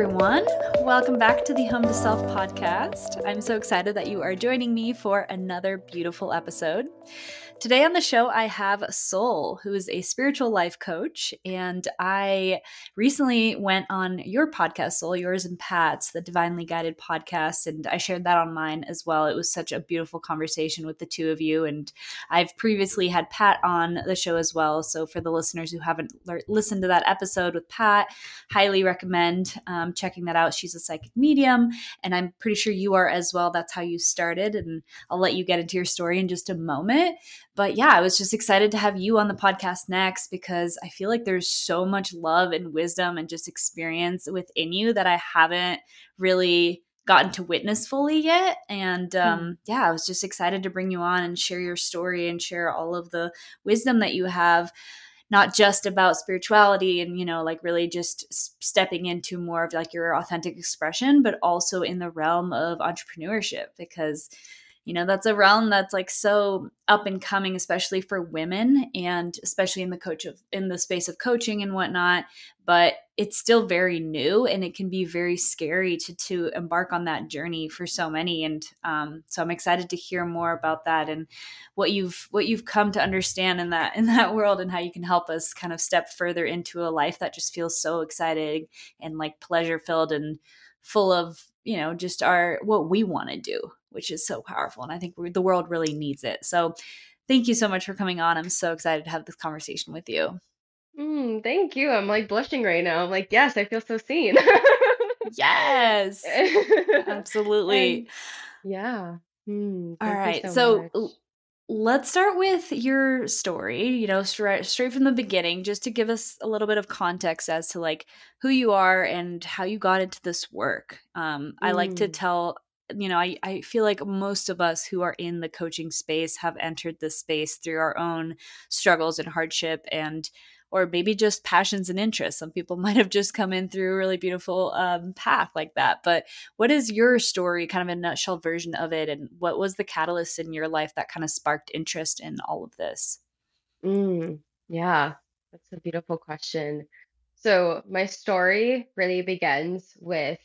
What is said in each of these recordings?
everyone. Welcome back to the Home to Self podcast. I'm so excited that you are joining me for another beautiful episode. Today on the show, I have Sol, who is a spiritual life coach. And I recently went on your podcast, Sol, yours and Pat's, the Divinely Guided podcast. And I shared that on mine as well. It was such a beautiful conversation with the two of you. And I've previously had Pat on the show as well. So for the listeners who haven't le- listened to that episode with Pat, highly recommend um, checking that out. She's a psychic medium. And I'm pretty sure you are as well. That's how you started. And I'll let you get into your story in just a moment but yeah, I was just excited to have you on the podcast next because I feel like there's so much love and wisdom and just experience within you that I haven't really gotten to witness fully yet. And hmm. um, hmm. yeah, I was just excited to bring you on and share your story and share all of the wisdom that you have not just about spirituality and you know like really just stepping into more of like your authentic expression but also in the realm of entrepreneurship because you know that's a realm that's like so up and coming especially for women and especially in the coach of in the space of coaching and whatnot but it's still very new and it can be very scary to to embark on that journey for so many. And um, so i'm excited to hear more about that and what you've what you've come to understand in that in that world and how you can help us kind of step further into a life that just feels so exciting and like pleasure filled and full of you know just our what we want to do which is so powerful. And I think the world really needs it. So thank you so much for coming on. I'm so excited to have this conversation with you. Mm, thank you. I'm like blushing right now. I'm like, yes, I feel so seen. yes, absolutely. And, yeah. Mm, All right. So, so let's start with your story, you know, straight, straight from the beginning, just to give us a little bit of context as to like who you are and how you got into this work. Um, I like to mm. tell you know, I, I feel like most of us who are in the coaching space have entered this space through our own struggles and hardship and or maybe just passions and interests. Some people might have just come in through a really beautiful um, path like that. But what is your story, kind of a nutshell version of it? And what was the catalyst in your life that kind of sparked interest in all of this? Mm, yeah, that's a beautiful question. So, my story really begins with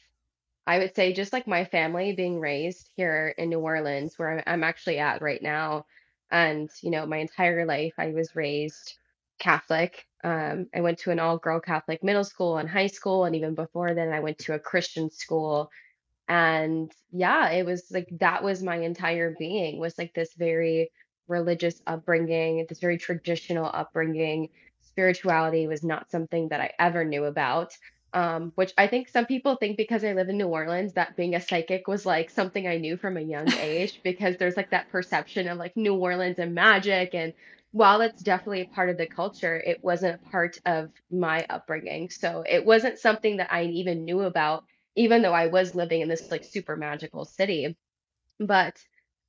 I would say just like my family being raised here in New Orleans, where I'm I'm actually at right now. And, you know, my entire life I was raised Catholic. Um, I went to an all-girl Catholic middle school and high school, and even before then, I went to a Christian school. And yeah, it was like that was my entire being, was like this very religious upbringing, this very traditional upbringing. Spirituality was not something that I ever knew about um, which I think some people think because I live in New Orleans that being a psychic was like something I knew from a young age because there's like that perception of like New Orleans and magic. And while it's definitely a part of the culture, it wasn't a part of my upbringing. So it wasn't something that I even knew about, even though I was living in this like super magical city. But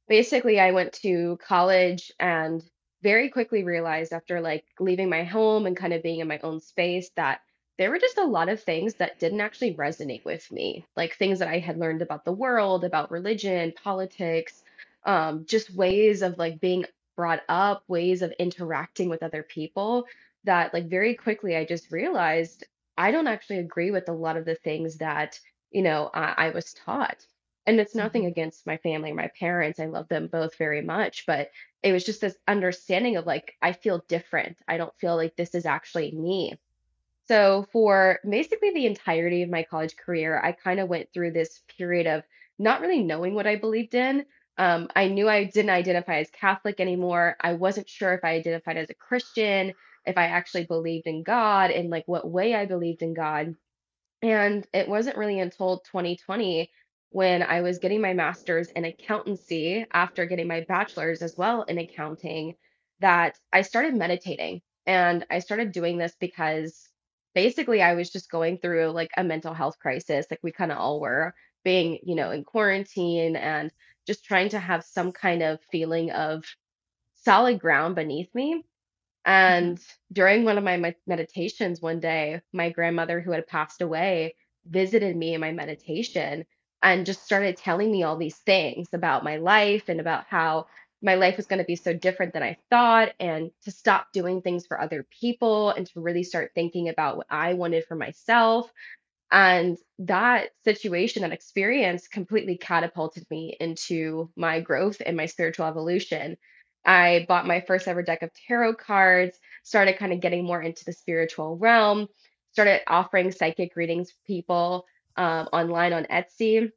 basically, I went to college and very quickly realized after like leaving my home and kind of being in my own space that there were just a lot of things that didn't actually resonate with me, like things that I had learned about the world, about religion, politics, um, just ways of like being brought up, ways of interacting with other people that like very quickly I just realized I don't actually agree with a lot of the things that, you know, I, I was taught. And it's nothing Mhm. against my family, my parents. I love them both very much, but it was just this understanding of like, I feel different. I don't feel like this is actually me. So, for basically the entirety of my college career, I kind of went through this period of not really knowing what I believed in. Um, I knew I didn't identify as Catholic anymore. I wasn't sure if I identified as a Christian, if I actually believed in God, and like what way I believed in God. And it wasn't really until 2020 when I was getting my master's in accountancy after getting my bachelor's as well in accounting that I started meditating. And I started doing this because basically I was just going through like a mental health crisis, like we kind of all were, being, you know, in quarantine and just trying to have some kind of feeling of solid ground beneath me. Mhm. And during one of my meditations one day, my grandmother, who had passed away, visited me in my meditation and just started telling me all these things about my life and about how my life was going to be so different than I thought, and to stop doing things for other people and to really start thinking about what I wanted for myself. And that situation, that experience completely catapulted me into my growth and my spiritual evolution. I bought my first ever deck of tarot cards, started kind of getting more into the spiritual realm, started offering psychic readings to people um, online on Etsy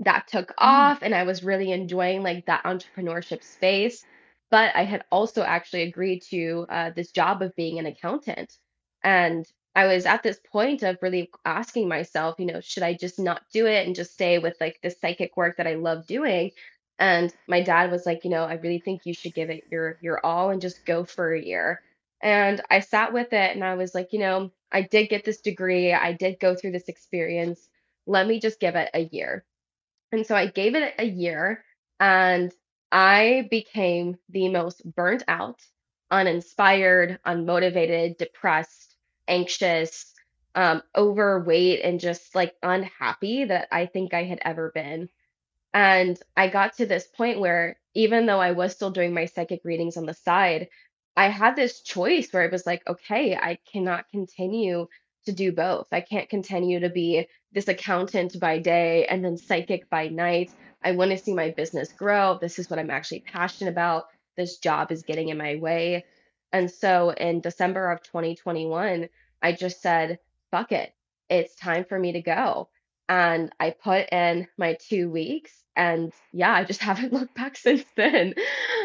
that took Mm. off and I was really enjoying like that entrepreneurship space. But I had also actually agreed to uh, this job of being an accountant. And I was at this point of really asking myself, you know, should I just not do it and just stay with like the psychic work that I love doing? And my dad was like, you know, I really think you should give it your your all and just go for a year. And I sat with it and I was like, you know, I did get this degree, I did go through this experience. Let me just give it a year. And so I gave it a year and I became the most burnt out, uninspired, unmotivated, depressed, anxious, um, overweight, and just like unhappy that I think I had ever been. And I got to this point where even though I was still doing my psychic readings on the side, I had this choice where it was like, okay, I cannot continue to do both. I can't continue to be this accountant by day and then psychic by night. I want to see my business grow. This is what I'm actually passionate about. This job is getting in my way. And so in December of 2021, I just said, fuck it. It's time for me to go and I put in my two weeks, and yeah, I just haven't looked back since then.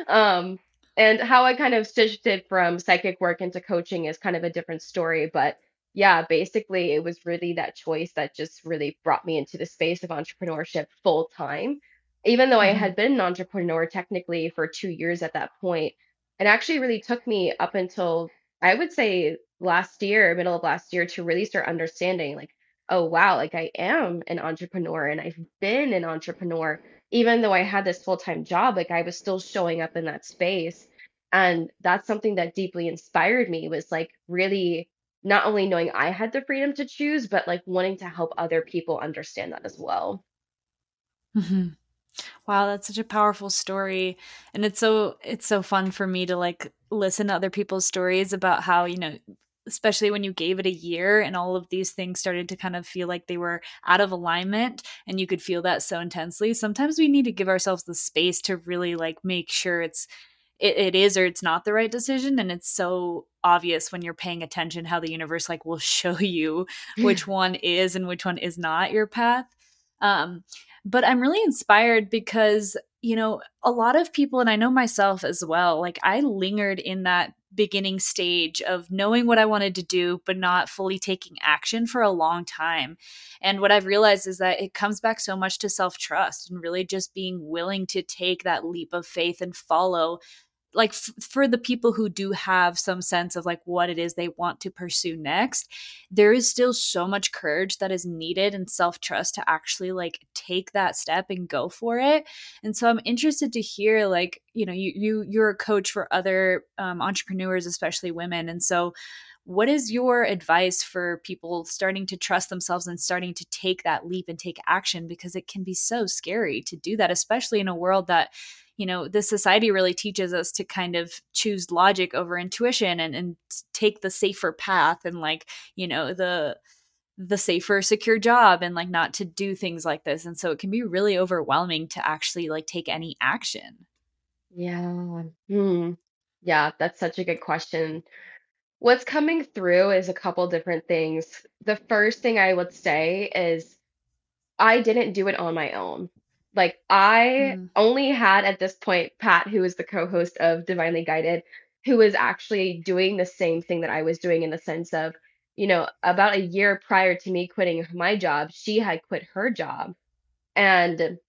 Um, and how I kind of stitched it from psychic work into coaching is kind of a different story, but yeah, basically, it was really that choice that just really brought me into the space of entrepreneurship full time. Even though I Mhm. had been an entrepreneur technically for two years at that point, it actually really took me up until I would say last year, middle of last year, to really start understanding like oh wow, like I am an entrepreneur and I've been an entrepreneur. Even though I had this full-time job, like I was still showing up in that space. And that's something that deeply inspired me was like really not only knowing I had the freedom to choose, but like wanting to help other people understand that as well. Mhm. Wow, that's such a powerful story. And it's so it's so fun for me to like listen to other people's stories about how, you know, especially when you gave it a year and all of these things started to kind of feel like they were out of alignment and you could feel that so intensely. Sometimes we need to give ourselves the space to really like make sure it's it, it is or it's not the right decision and it's so obvious when you're paying attention how the universe like will show you which one is and which one is not your path um but i'm really inspired because you know a lot of people and i know myself as well like i lingered in that beginning stage of knowing what i wanted to do but not fully taking action for a long time. And what i've realized is that it comes back so much to self-trust and really just being willing to take that leap of faith and follow like f- for the people who do have some sense of like what it is they want to pursue next there is still so much courage that is needed and self-trust to actually like take that step and go for it. And so i'm interested to hear like you know you, you you're a coach for other um, entrepreneurs especially women. And so what is your advice for people starting to trust themselves and starting to take that leap and take action? Because it can be so scary to do that especially in a world that you know this society really teaches us to kind of choose logic over intuition and, and take the safer path and like you know the the safer secure job and like not to do things like this and so it can be really overwhelming to actually like take any action Yeah. Hmm. Yeah, that's such a good question. What's coming through is a couple different things. The first thing I would say is I didn't do it on my own. Like I mm, only had at this point Pat, who is the co-host of Divinely Guided, who was actually doing the same thing that I was doing in the sense of, you know, about a year prior to me quitting my job, she had quit her job. And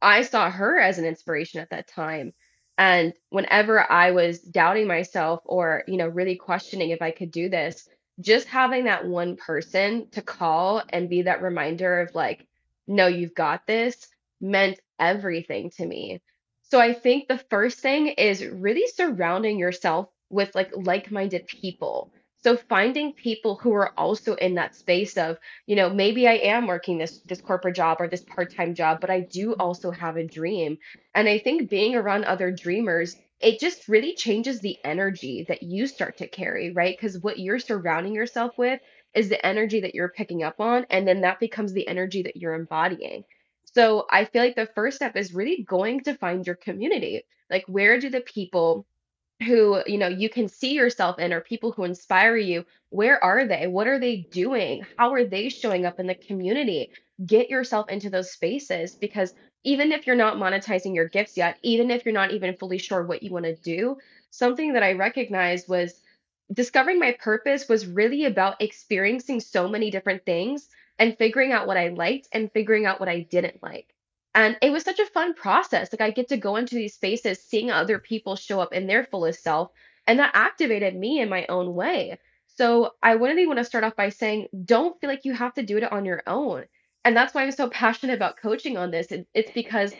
I saw her as an inspiration at that time. And whenever I was doubting myself or, you know, really questioning if I could do this, just having that one person to call and be that reminder of like, no, you've got this meant everything to me. So I think the first thing is really surrounding yourself with like like-minded people. So finding people who are also in that space of you know maybe i am working this this corporate job or this part-time job but i do also have a dream and i think being around other dreamers it just really changes the energy that you start to carry right because what you're surrounding yourself with is the energy that you're picking up on, and then that becomes the energy that you're embodying. So I feel like the first step is really going to find your community. Like, where do the people who you know you can see yourself in or people who inspire you where are they? What are they doing? How are they showing up in the community? Get yourself into those spaces because even if you're not monetizing your gifts yet even if you're not even fully sure what you want to do something that i recognized was discovering my purpose was really about experiencing so many different things and figuring out what i liked and figuring out what i didn't like and it was such a fun process. Like I get to go into these spaces, seeing other people show up in their fullest self, and that activated me in my own way. So I really want to start off by saying, don't feel like you have to do it on your own. And that's why I'm so passionate about coaching on this. It's because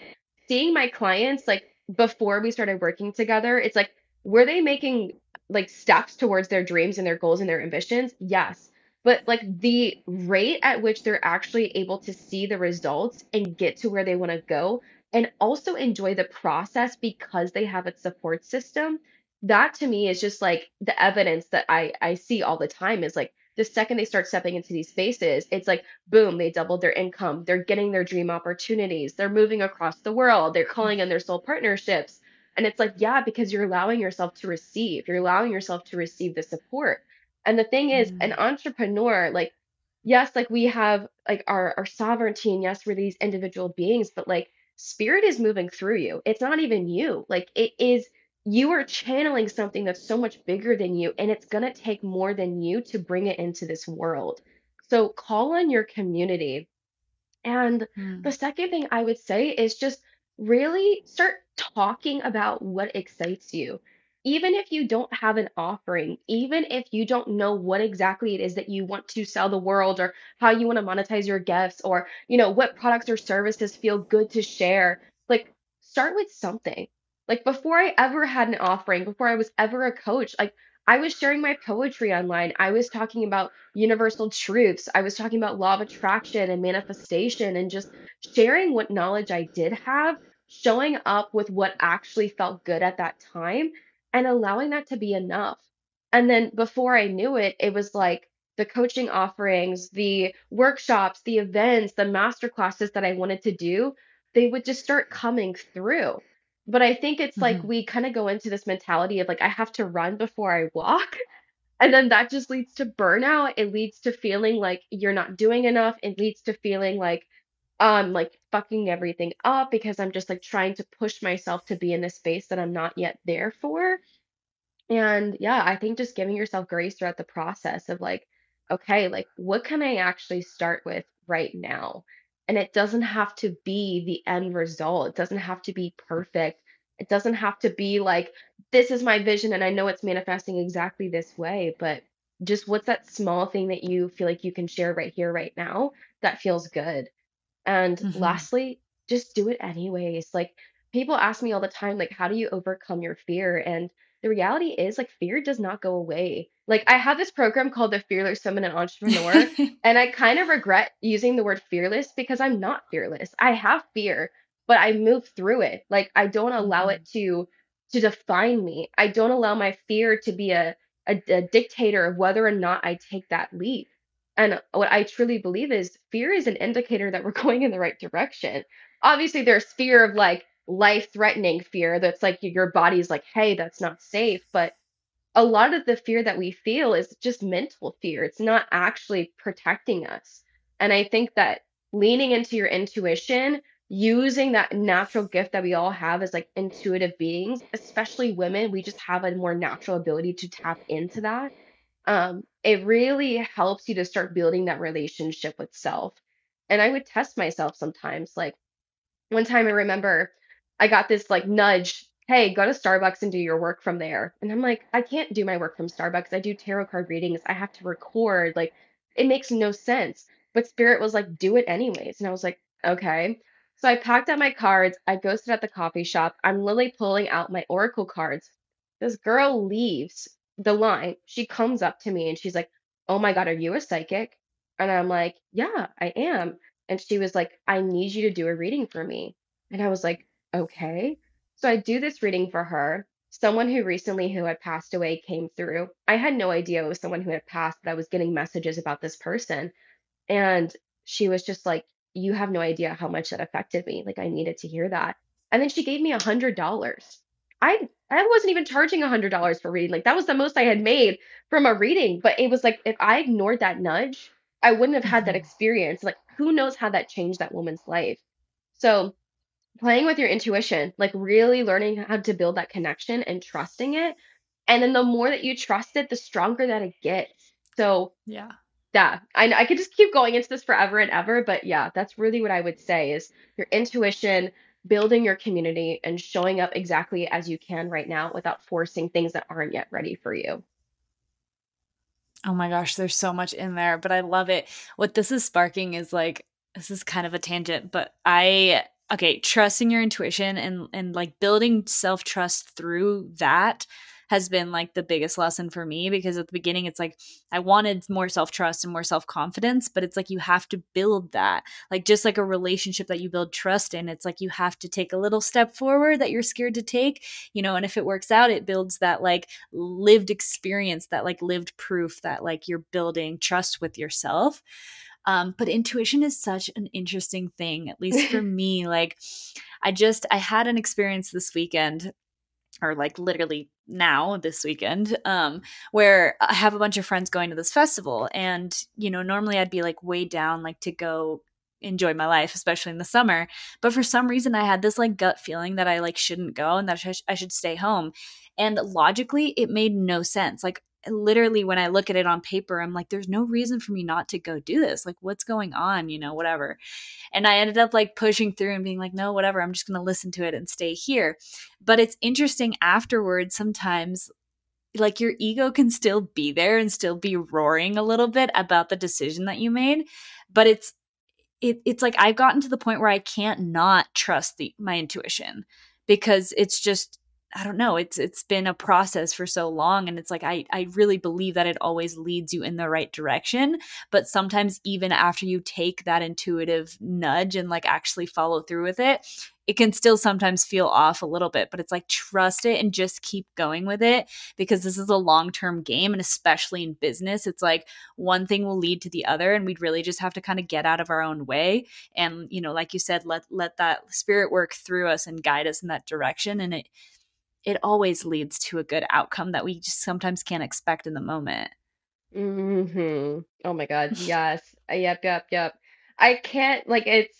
seeing my clients, like before we started working together, it's like, were they making like steps towards their dreams and their goals and their ambitions? Yes but like the rate at which they're actually able to see the results and get to where they want to go and also enjoy the process because they have a support system that to me is just like the evidence that i i see all the time is like the second they start stepping into these spaces it's like boom they doubled their income. They're getting their dream opportunities. They're moving across the world. They're calling in their soul partnerships. And it's like yeah because you're allowing yourself to receive. You're allowing yourself to receive the support and the thing is, an Mm. entrepreneur, like, yes, like we have like our our sovereignty, and yes, we're these individual beings, but like spirit is moving through you. It's not even you. Like it is you are channeling something that's so much bigger than you, and it's gonna take more than you to bring it into this world. So call on your community and the Mm. second thing I would say is just really start talking about what excites you. Even if you don't have an offering, even if you don't know what exactly it is that you want to sell the world or how you want to monetize your gifts or, you know, what products or services feel good to share, like start with something. Like before I ever had an offering, before I was ever a coach, like I was sharing my poetry online. I was talking about universal truths. I was talking about law of attraction and manifestation and just sharing what knowledge I did have, showing up with what actually felt good at that time, and allowing that to be enough. And then before I knew it, it was like the coaching offerings, the workshops, the events, the master classes that I wanted to do, they would just start coming through. But I think it's like Mhm. we kind of go into this mentality of like, I have to run before I walk. And then that just leads to burnout. It leads to feeling like you're not doing enough. It leads to feeling like um like fucking everything up because I'm just like trying to push myself to be in this space that I'm not yet there for. And yeah, I think just giving yourself grace throughout the process of like, okay, like what can I actually start with right now? And it doesn't have to be the end result. It doesn't have to be perfect. It doesn't have to be like, this is my vision and I know it's manifesting exactly this way, but just what's that small thing that you feel like you can share right here, right now that feels good? And Mhm. lastly, just do it anyways. Like people ask me all the time, like, how do you overcome your fear? And the reality is, like, fear does not go away. Like I have this program called the Fearless Feminine Entrepreneur, and I kind of regret using the word fearless because I'm not fearless. I have fear, but I move through it. Like I don't allow it Mhm. to to define me. I don't allow my fear to be a a, a dictator of whether or not I take that leap. And what I truly believe is fear is an indicator that we're going in the right direction. Obviously, there's fear of like life threatening fear that's like your body's like, hey, that's not safe. But a lot of the fear that we feel is just mental fear. It's not actually protecting us. And I think that leaning into your intuition, using that natural gift that we all have as like intuitive beings, especially women, we just have a more natural ability to tap into that um, it really helps you to start building that relationship with self. And I would test myself sometimes. Like one time I remember I got this like nudge, hey, go to Starbucks and do your work from there. And I'm like, I can't do my work from Starbucks. I do tarot card readings. I have to record. Like it makes no sense. But Spirit was like, do it anyways. And I was like, okay. So I packed up my cards. I sit at the coffee shop. I'm literally pulling out my Oracle cards. This girl leaves the line. She comes up to me and she's like, oh my God, are you a psychic? And I'm like, yeah, I am. And she was like, I need you to do a reading for me. And I was like, okay. So I do this reading for her. someone who recently who had passed away came through. I had no idea it was someone who had passed, but I was getting messages about this person. And she was just like, You have no idea how much that affected me. Like, I needed to hear that. And then she gave me a hundred dollars. I I wasn't even charging a hundred dollars for reading. Like that was the most I had made from a reading. But it was like if I ignored that nudge, I wouldn't have had that Mhm. experience. Like who knows how that changed that woman's life. So playing with your intuition, like really learning how to build that connection and trusting it. And then the more that you trust it, the stronger that it gets. So Yeah. yeah, I I could just keep going into this forever and ever, but yeah, that's really what I would say is your intuition, building your community, and showing up exactly as you can right now without forcing things that aren't yet ready for you. Oh my gosh, there's so much in there, but I love it. What this is sparking is like this is kind of a tangent, but I okay, trusting your intuition and and like building self-trust through that has been like the biggest lesson for me because at the beginning it's like I wanted more self-trust and more self-confidence, but it's like you have to build that. Like just like a relationship that you build trust in, it's like you have to take a little step forward that you're scared to take, you know, and if it works out, it builds that like lived experience, that like lived proof that like you're building trust with yourself. Um, but intuition is such an interesting thing, at least for me. Like, I just I had an experience this weekend, or like literally now this weekend, um, where I have a bunch of friends going to this festival, and you know, normally I'd be like way down, like to go enjoy my life especially in the summer but for some reason i had this like gut feeling that i like shouldn't go and that I, sh- I should stay home and logically it made no sense like literally when I look at it on paper, I'm like, there's no reason for me not to go do this. Like, what's going on? You know, whatever. And I ended up like pushing through and being like, no, whatever. I'm just going to listen to it and stay here. But it's interesting afterwards, sometimes like your ego can still be there and still be roaring a little bit about the decision that you made. But it's, it, it's like I've gotten to the point where I can't not trust the my intuition because it's just I don't know. It's it's been a process for so long and it's like I I really believe that it always leads you in the right direction, but sometimes even after you take that intuitive nudge and like actually follow through with it, it can still sometimes feel off a little bit, but it's like trust it and just keep going with it because this is a long-term game and especially in business, it's like one thing will lead to the other and we'd really just have to kind of get out of our own way and you know, like you said, let let that spirit work through us and guide us in that direction and it it always leads to a good outcome that we just sometimes can't expect in the moment. hmm Oh my God. Yes. Uh, Yep, yep, yep. I can't like it's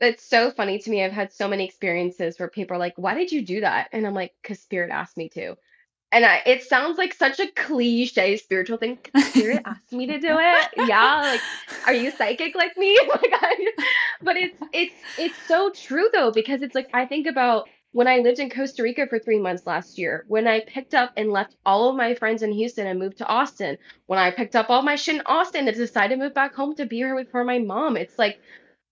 it's so funny to me. I've had so many experiences where people are like, "Why did you do that?" And I'm like, "Cause Spirit asked me to." And I it sounds like such a cliche spiritual thing. Spirit asked me to do it. Yeah, like, are you psychic like me? Like I, but it's it's it's so true though, because it's like I think about when I lived in Costa Rica for three months last year, when I picked up and left all of my friends in Houston and moved to Austin, when I picked up all my shit in Austin and decided to move back home to be here with for my mom. It's like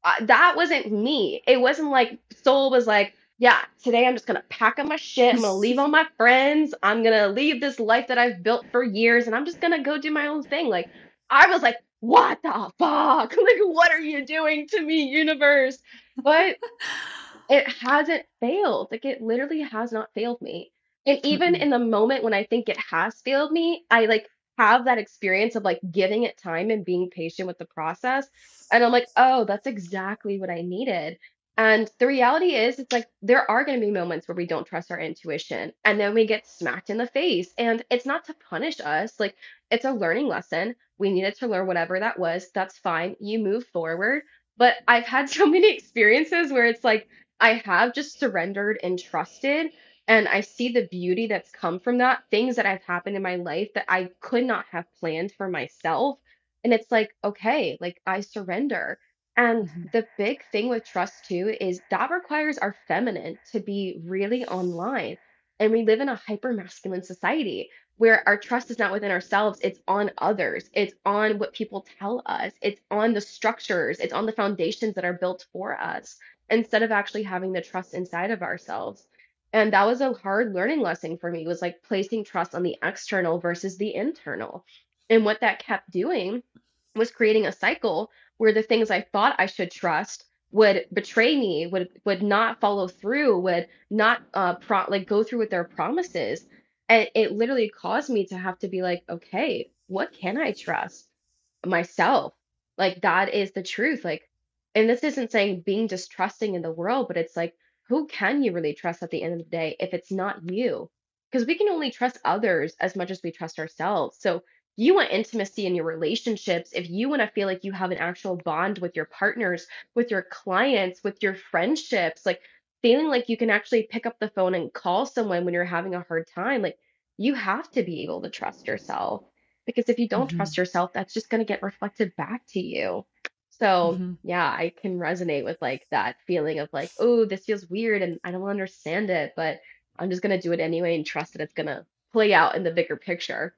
uh, that wasn't me. It wasn't like Sol was like, yeah, today I'm just gonna pack up my shit. I'm gonna leave all my friends. I'm gonna leave this life that I've built for years, and I'm just gonna go do my own thing. Like I was like, what the fuck? Like, what are you doing to me, universe? But it hasn't failed. Like it literally has not failed me. And even Mm-mm. in the moment when I think it has failed me, I like have that experience of like giving it time and being patient with the process. And I'm like, oh, that's exactly what I needed. And the reality is, it's like there are going to be moments where we don't trust our intuition and then we get smacked in the face. And it's not to punish us, like it's a learning lesson. We needed to learn whatever that was. That's fine. You move forward. But I've had so many experiences where it's like, I have just surrendered and trusted. And I see the beauty that's come from that, things that have happened in my life that I could not have planned for myself. And it's like, okay, like I surrender. And Mhm. the big thing with trust too is that requires our feminine to be really online. And we live in a hyper masculine society where our trust is not within ourselves, it's on others, it's on what people tell us, it's on the structures, it's on the foundations that are built for us instead of actually having the trust inside of ourselves. And that was a hard learning lesson for me was like placing trust on the external versus the internal. And what that kept doing was creating a cycle where the things I thought I should trust would betray me, would would not follow through, would not uh pro like go through with their promises. And it literally caused me to have to be like, okay, what can I trust? Myself. Like that is the truth. Like, and this isn't saying being distrusting in the world, but it's like, who can you really trust at the end of the day if it's not you? Because we can only trust others as much as we trust ourselves. So you want intimacy in your relationships, if you want to feel like you have an actual bond with your partners, with your clients, with your friendships, like feeling like you can actually pick up the phone and call someone when you're having a hard time, like you have to be able to trust yourself. Because if you don't trust hmm yourself, that's just going to get reflected back to you. So, hmm yeah, I can resonate with like that feeling of like, oh, this feels weird and I don't understand it, but I'm just going to do it anyway and trust that it's going to play out in the bigger picture.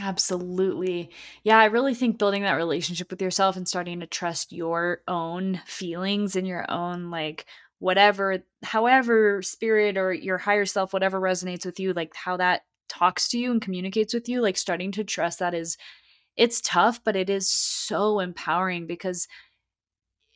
Absolutely. Yeah, I really think building that relationship with yourself and starting to trust your own feelings and your own, like, whatever, however, spirit or your higher self, whatever resonates with you, like how that talks to you and communicates with you, like starting to trust that is, it's tough, but it is so empowering because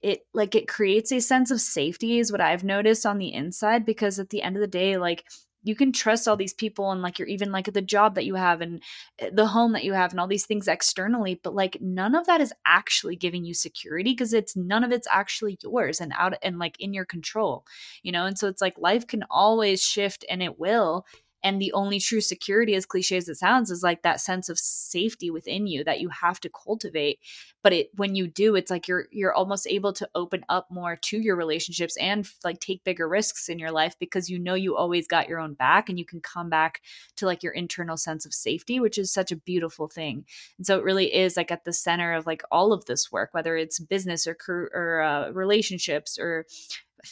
it like it creates a sense of safety is what I've noticed on the inside because at the end of the day like you can trust all these people and like you're even like the job that you have and eh, the home that you have and all these things externally but like none of that is actually giving you security because it's none of it's actually yours and out and like in your control you know? And so it's like life can always shift and it will and the only true security as cliche as it sounds is like that sense of safety within you that you have to cultivate. But it when you do it's like you're you're almost able to open up more to your relationships and like take bigger risks in your life because you know you always got your own back and you can come back to like your internal sense of safety which is such a beautiful thing. And so it really is like at the center of like all of this work whether it's business or or uh, relationships or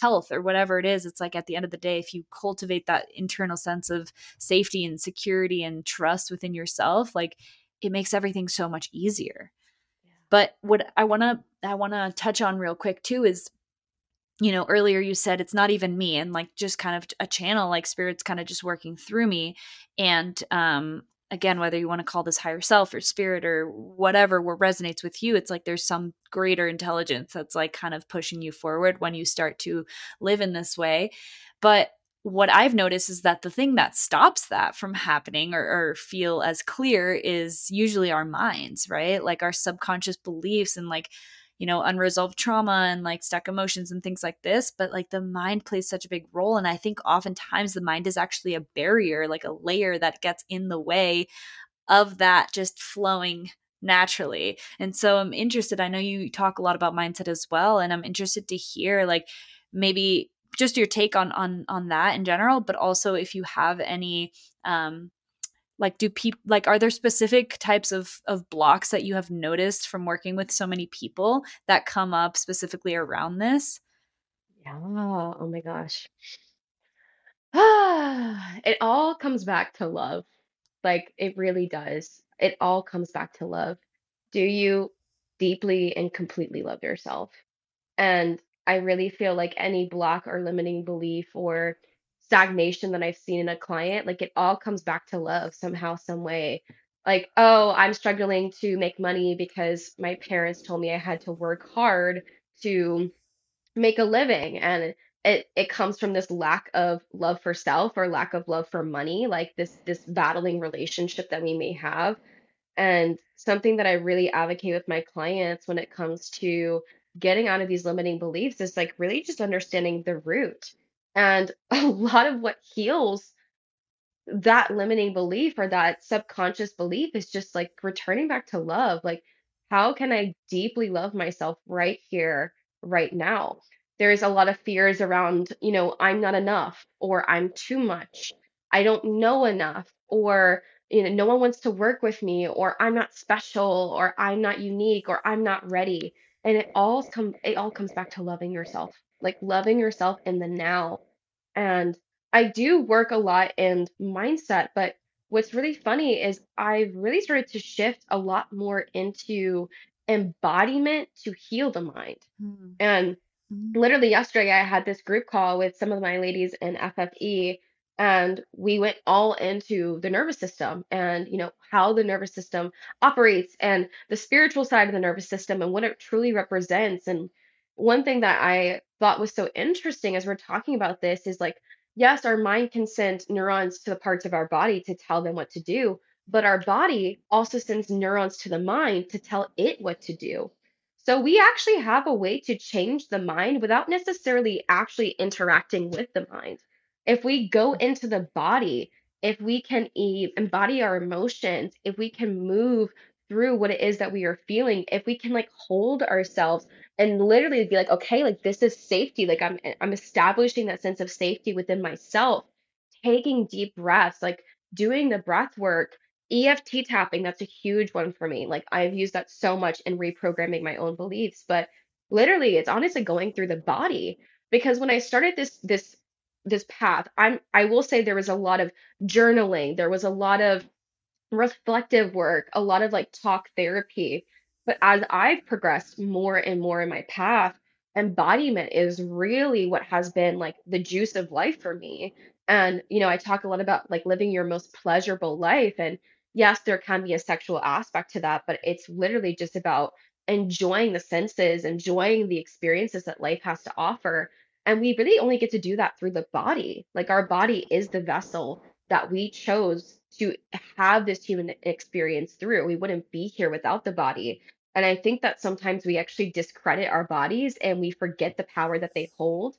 health or whatever it is it's like at the end of the day if you cultivate that internal sense of safety and security and trust within yourself like it makes everything so much easier. But what I want to I want to touch on real quick too is you know earlier you said it's not even me and like just kind of a channel like spirits kind of just working through me. And um again whether you want to call this higher self or spirit or whatever what resonates with you it's like there's some greater intelligence that's like kind of pushing you forward when you start to live in this way but what I've noticed is that the thing that stops that from happening or, or feel as clear is usually our minds, right? Like our subconscious beliefs and like, you know, unresolved trauma and like stuck emotions and things like this. But like the mind plays such a big role. And I think oftentimes the mind is actually a barrier, like a layer that gets in the way of that just flowing naturally. And so I'm interested. I know you talk a lot about mindset as well. And I'm interested to hear like maybe just your take on on on that in general, but also if you have any um like do people like are there specific types of of blocks that you have noticed from working with so many people that come up specifically around this? Yeah. Oh my gosh. Ah, It all comes back to love. Like it really does. It all comes back to love. Do you deeply and completely love yourself? And I really feel like any block or limiting belief or stagnation that I've seen in a client, like it all comes back to love somehow, some way. Like, oh, I'm struggling to make money because my parents told me I had to work hard to make a living. And it it comes from this lack of love for self or lack of love for money, like this this battling relationship that we may have. And something that I really advocate with my clients when it comes to getting out of these limiting beliefs is like really just understanding the root. And a lot of what heals that limiting belief or that subconscious belief is just like returning back to love. Like, how can I deeply love myself right here, right now? There's a lot of fears around, you know, I'm not enough or I'm too much. I don't know enough or, you know, no one wants to work with me or I'm not special or I'm not unique or I'm not ready. And it all come it all comes back to loving yourself. Like loving yourself in the now. And I do work a lot in mindset, but what's really funny is I've really started to shift a lot more into embodiment to heal the mind. Mm, And mm, literally yesterday, I had this group call with some of my ladies in FFE, and we went all into the nervous system and you know how the nervous system operates and the spiritual side of the nervous system and what it truly represents and one thing that I thought was so interesting as we're talking about this is like, yes, our mind can send neurons to the parts of our body to tell them what to do, but our body also sends neurons to the mind to tell it what to do. So we actually have a way to change the mind without necessarily actually interacting with the mind. If we go mm. into the body, if we can e- embody our emotions, if we can move through what it is that we are feeling, if we can like hold ourselves and literally be like, okay, like this is safety, like I'm I'm establishing that sense of safety within myself, taking deep breaths, like doing the breath work EFT tapping, that's a huge one for me. Like I've used that so much in reprogramming my own beliefs, but literally it's honestly going through the body because when I started this this this path, I'm I will say there was a lot of journaling, there was a lot of reflective work, a lot of like talk therapy. But as I've progressed more and more in my path, embodiment is really what has been like the juice of life for me. And, you know, I talk a lot about like living your most pleasurable life. And yes, there can be a sexual aspect to that, but it's literally just about enjoying the senses, enjoying the experiences that life has to offer. And we really only get to do that through the body. Like our body is the vessel that we chose to have this human experience through. We wouldn't be here without the body. And I think that sometimes we actually discredit our bodies and we forget the power that they hold.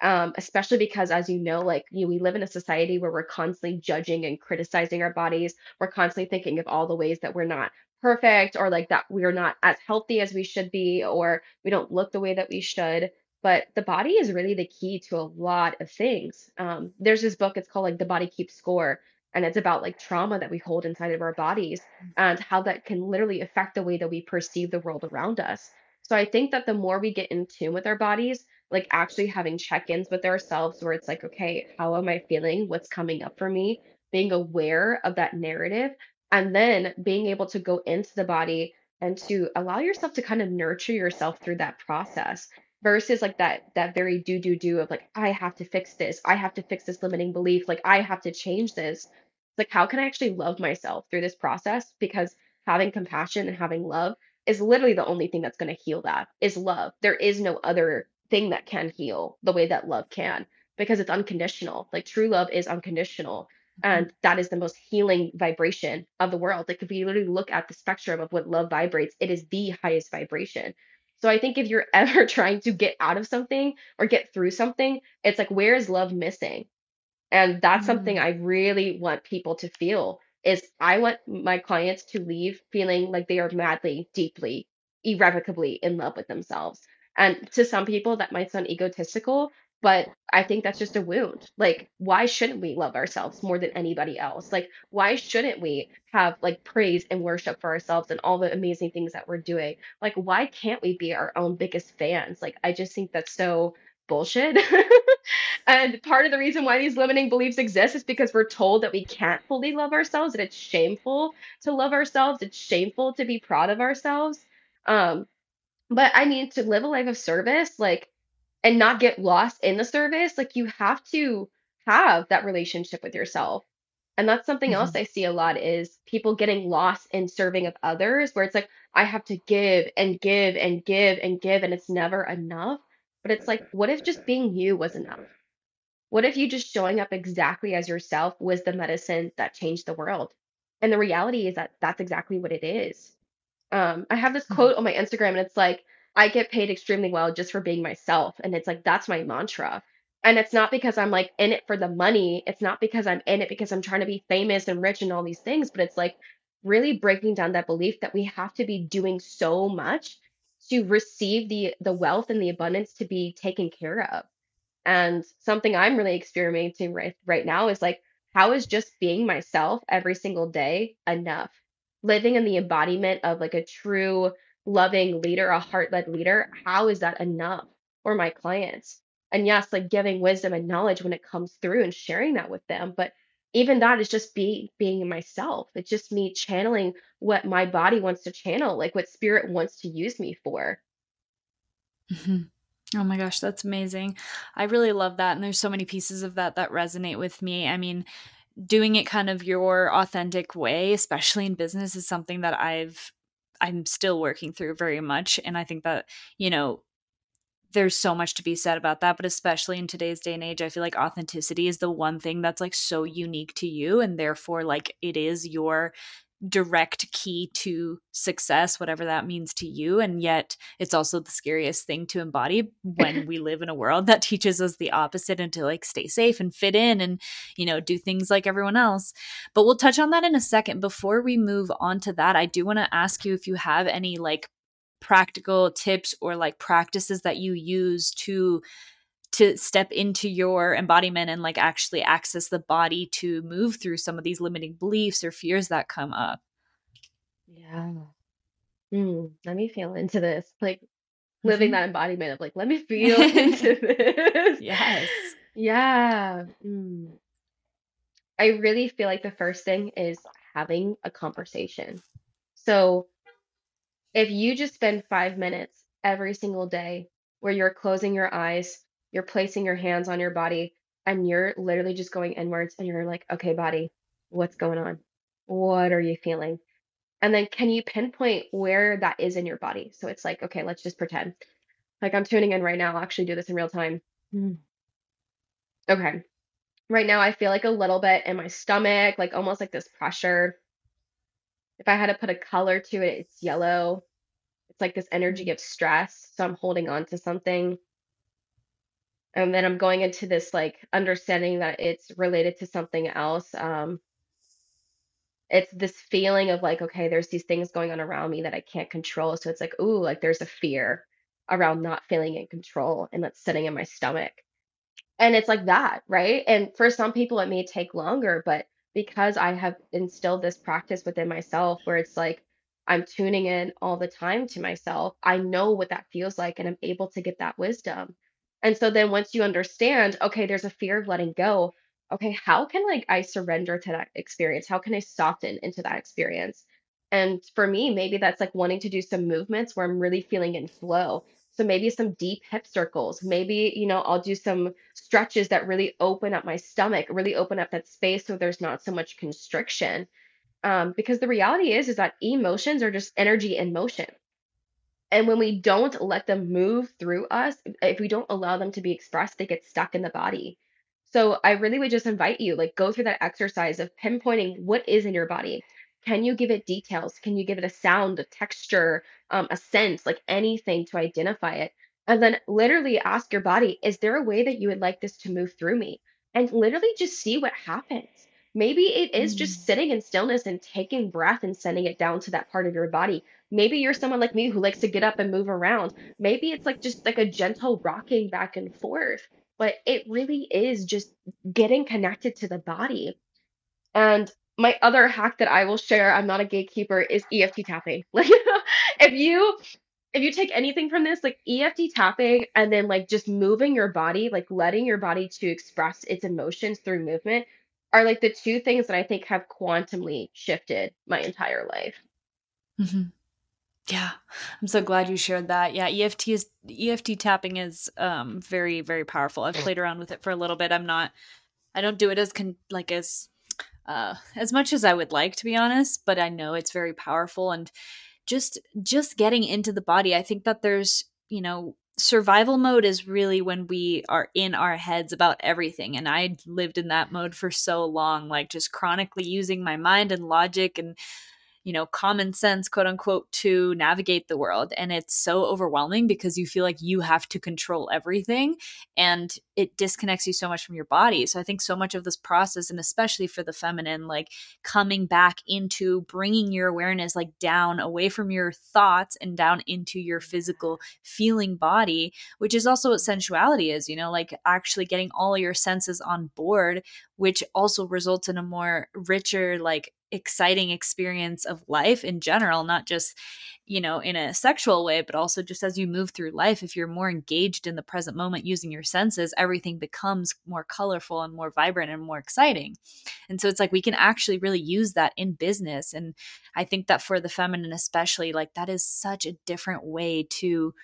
Um, especially because, as you know, like you, we live in a society where we're constantly judging and criticizing our bodies. We're constantly thinking of all the ways that we're not perfect or like that we're not as healthy as we should be or we don't look the way that we should. But the body is really the key to a lot of things. Um, there's this book, it's called like The Body Keeps Score and it's about like trauma that we hold inside of our bodies and how that can literally affect the way that we perceive the world around us. So I think that the more we get in tune with our bodies, like actually having check-ins with ourselves where it's like, okay, how am I feeling? What's coming up for me? Being aware of that narrative and then being able to go into the body and to allow yourself to kind of nurture yourself through that process versus like that that very do do do of like I have to fix this. I have to fix this limiting belief. Like I have to change this like how can I actually love myself through this process? Because having compassion and having love is literally the only thing that's going to heal that is love. There is no other thing that can heal the way that love can because it's unconditional. Like true love is unconditional. Mm-hmm. And that is the most healing vibration of the world. Like if you literally look at the spectrum of what love vibrates, it is the highest vibration. So I think if you're ever trying to get out of something or get through something, it's like where is love missing? And that's something Mm. I really want people to feel is I want my clients to leave feeling like they are madly, deeply, irrevocably in love with themselves. And to some people that might sound egotistical, but I think that's just a wound. Like, why shouldn't we love ourselves more than anybody else? Like, why shouldn't we have like praise and worship for ourselves and all the amazing things that we're doing? Like, why can't we be our own biggest fans? Like, I just think that's so bullshit. And part of the reason why these limiting beliefs exist is because we're told that we can't fully love ourselves, that it's shameful to love ourselves, it's shameful to be proud of ourselves. Um, but I mean, to live a life of service, like, and not get lost in the service, like, you have to have that relationship with yourself. And that's something else Mhm. I see a lot is people getting lost in serving of others, where it's like, I have to give and give and give and give, and it's never enough. But it's like, what if just being you was enough? What if you just showing up exactly as yourself was the medicine that changed the world? And the reality is that that's exactly what it is. Um, I have this Mhm. quote on my Instagram, and it's like, I get paid extremely well just for being myself. And it's like, that's my mantra. And it's not because I'm like in it for the money. It's not because I'm in it because I'm trying to be famous and rich and all these things, but it's like really breaking down that belief that we have to be doing so much to receive the the wealth and the abundance to be taken care of. And something I'm really experimenting right right now is like, how is just being myself every single day enough? Living in the embodiment of like a true loving leader, a heart-led leader, how is that enough for my clients? And yes, like giving wisdom and knowledge when it comes through and sharing that with them. But even that is just be being myself. It's just me channeling what my body wants to channel, like what spirit wants to use me for. Mhm. Oh my gosh, that's amazing. I really love that. And there's so many pieces of that that resonate with me. I mean, doing it kind of your authentic way, especially in business, is something that I've I'm still working through very much. And I think that, you know, there's so much to be said about that but especially in today's day and age i feel like authenticity is the one thing that's like so unique to you and therefore like it is your direct key to success whatever that means to you and yet it's also the scariest thing to embody when we live in a world that teaches us the opposite and to like stay safe and fit in and you know do things like everyone else. But we'll touch on that in a second. Before we move on to that i do want to ask you if you have any like practical tips or like practices that you use to to step into your embodiment and like actually access the body to move through some of these limiting beliefs or fears that come up. Yeah. Mm, let me feel into this. Like living Mhm. that embodiment of like, let me feel into this. yes. Yeah. Mm. I really feel like the first thing is having a conversation. So if you just spend five minutes every single day where you're closing your eyes, you're placing your hands on your body, and you're literally just going inwards and you're like, okay, body, what's going on? What are you feeling? And then can you pinpoint where that is in your body? So it's like, okay, let's just pretend. Like I'm tuning in right now. I'll actually do this in real time. Mm. Okay. Right now, I feel like a little bit in my stomach, like almost like this pressure. If I had to put a color to it, it's yellow. It's like this energy of stress. So I'm holding on to something. And then I'm going into this like understanding that it's related to something else. Um, it's this feeling of like, okay, there's these things going on around me that I can't control. So it's like, ooh, like there's a fear around not feeling in control and that's sitting in my stomach. And it's like that, right? And for some people, it may take longer, but because I have instilled this practice within myself where it's like I'm tuning in all the time to myself, I know what that feels like and I'm able to get that wisdom. And so then once you understand, okay, there's a fear of letting go. Okay, how can like I surrender to that experience? How can I soften into that experience? And for me, maybe that's like wanting to do some movements where I'm really feeling in flow. So maybe some deep hip circles. Maybe, you know, I'll do some stretches that really open up my stomach, really open up that space so there's not so much constriction. Um, because the reality is, is that emotions are just energy in motion. And when we don't let them move through us, if we don't allow them to be expressed, they get stuck in the body. So I really would just invite you, like, go through that exercise of pinpointing what is in your body. Can you give it details? Can you give it a sound, a texture, um, a sense, like anything to identify it? And then literally ask your body, is there a way that you would like this to move through me? And literally just see what happens. Maybe it is just Mm. sitting in stillness and taking breath and sending it down to that part of your body Maybe you're someone like me who likes to get up and move around. Maybe it's like just like a gentle rocking back and forth, but it really is just getting connected to the body. And my other hack that I will share, I'm not a gatekeeper, is EFT tapping. Like if you if you take anything from this, like EFT tapping and then like just moving your body, like letting your body to express its emotions through movement are like the two things that I think have quantumly shifted my entire life. Mhm. Yeah. I'm so glad you shared that. Yeah, EFT is EFT tapping is um very very powerful. I've played around with it for a little bit. I'm not I don't do it as con- like as uh as much as I would like to be honest, but I know it's very powerful and just just getting into the body. I think that there's, you know, survival mode is really when we are in our heads about everything and I lived in that mode for so long like just chronically using my mind and logic and you know, common sense, quote unquote, to navigate the world. And it's so overwhelming because you feel like you have to control everything and it disconnects you so much from your body. So I think so much of this process, and especially for the feminine, like coming back into bringing your awareness like down away from your thoughts and down into your physical feeling body, which is also what sensuality is, you know, like actually getting all your senses on board, which also results in a more richer, like exciting experience of life in general, not just, you know, in a sexual way, but also just as you move through life. If you're more engaged in the present moment using your senses, everything becomes more colorful and more vibrant and more exciting. And so it's like we can actually really use that in business. And I think that for the feminine, especially, like that is such a different way to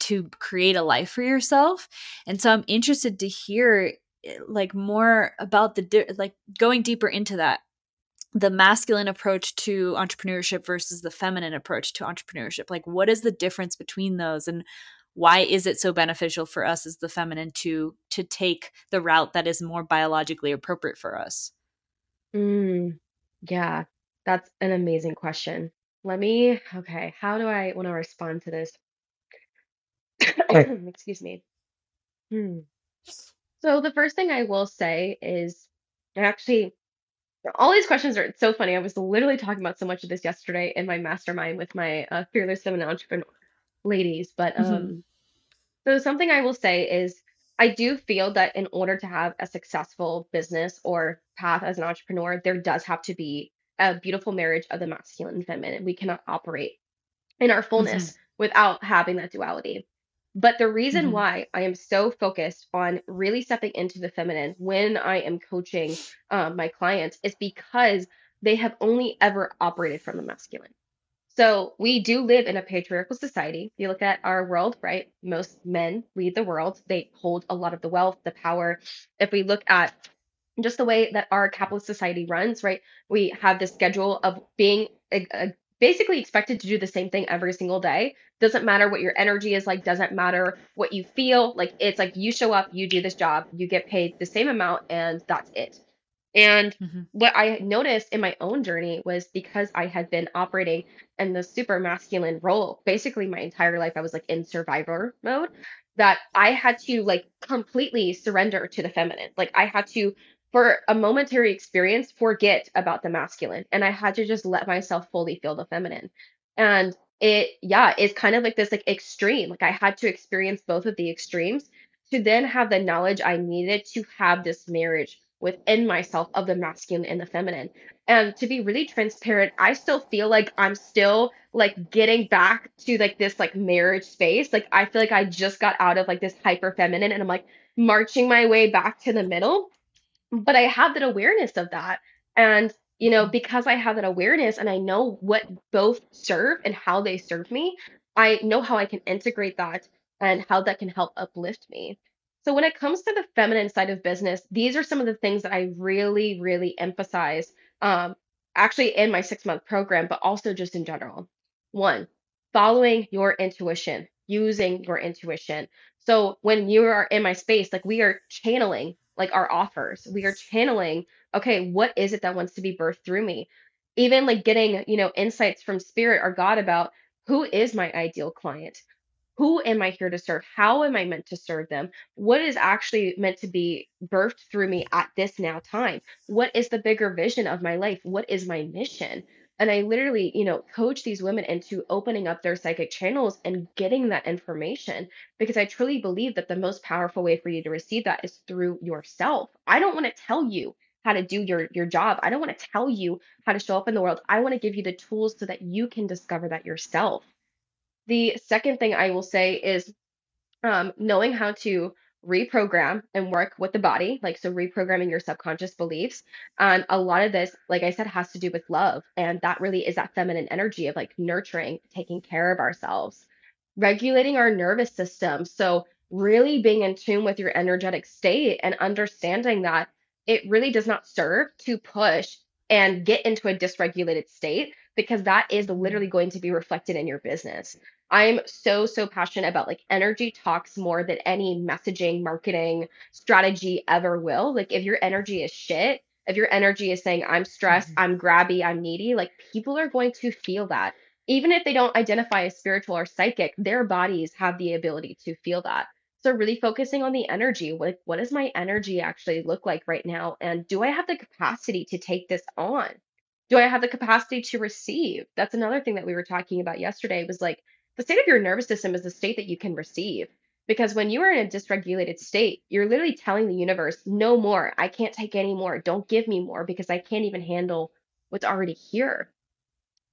to create a life for yourself and so i'm interested to hear eh, like more about the like going deeper into that the masculine approach to entrepreneurship versus the feminine approach to entrepreneurship like what is the difference between those and why is it so beneficial for us as the feminine to to take the route that is more biologically appropriate for us Mm, yeah, that's an amazing question. Let me, okay, how do I want to respond to this? Excuse me. Hmm. So the first thing I will say is, actually, all these questions are so funny. I was literally talking about so much of this yesterday in my mastermind with my uh, fearless feminine entrepreneur ladies. But hmm um, so something I will say is, I do feel that in order to have a successful business or path as an entrepreneur, there does have to be a beautiful marriage of the masculine and feminine. We cannot operate in our fullness without having that duality. But the reason hmm why I am so focused on really stepping into the feminine when I am coaching um, my clients is because they have only ever operated from the masculine. So we do live in a patriarchal society. If you look at our world, right? Most men lead the world. They hold a lot of the wealth, the power. If we look at just the way that our capitalist society runs, right? We have this schedule of being uh, basically expected to do the same thing every single day. Doesn't matter what your energy is like, doesn't matter what you feel. Like it's like you show up, you do this job, you get paid the same amount, and that's it. And hmm what I noticed in my own journey was because I had been operating in the super masculine role basically my entire life, I was like in survivor mode, that I had to like completely surrender to the feminine. Like I had to, for a momentary experience, forget about the masculine and I had to just let myself fully feel the feminine. And it, yeah, it's kind of like this like extreme. Like I had to experience both of the extremes to then have the knowledge I needed to have this marriage within myself of the masculine and the feminine. And to be really transparent, I still feel like I'm still like getting back to like this like marriage space. Like I feel like I just got out of like this hyper feminine and I'm like marching my way back to the middle. But I have that awareness of that. And you know, because I have that awareness and I know what both serve and how they serve me, I know how I can integrate that and how that can help uplift me. So when it comes to the feminine side of business, these are some of the things that I really, really emphasize um, actually in my six month program, but also just in general. One, following your intuition, using your intuition. So when you are in my space, like we are channeling like our offers, we are channeling, okay, what is it that wants to be birthed through me? Even like getting, you know, insights from spirit or God about who is my ideal client? who am I here to serve? How am I meant to serve them? What is actually meant to be birthed through me at this now time? What is the bigger vision of my life? What is my mission? And I literally, you know, coach these women into opening up their psychic channels and getting that information because I truly believe that the most powerful way for you to receive that is through yourself. I don't want to tell you how to do your your job. I don't want to tell you how to show up in the world. I want to give you the tools so that you can discover that yourself. The second thing I will say is um, knowing how to reprogram and work with the body, like so reprogramming your subconscious beliefs. And a lot of this, like I said, has to do with love. And that really is that feminine energy of like nurturing, taking care of ourselves, regulating our nervous system. So really being in tune with your energetic state and understanding that it really does not serve to push and get into a dysregulated state because that is literally going to be reflected in your business. I'm so, so passionate about like energy talks more than any messaging, marketing strategy ever will. Like, if your energy is shit, if your energy is saying, I'm stressed, hmm I'm grabby, I'm needy, like people are going to feel that. Even if they don't identify as spiritual or psychic, their bodies have the ability to feel that. So, really focusing on the energy, like, what does my energy actually look like right now? And do I have the capacity to take this on? Do I have the capacity to receive? That's another thing that we were talking about yesterday was like, the state of your nervous system is the state that you can receive. Because when you are in a dysregulated state, you're literally telling the universe, no more. I can't take any more. Don't give me more because I can't even handle what's already here.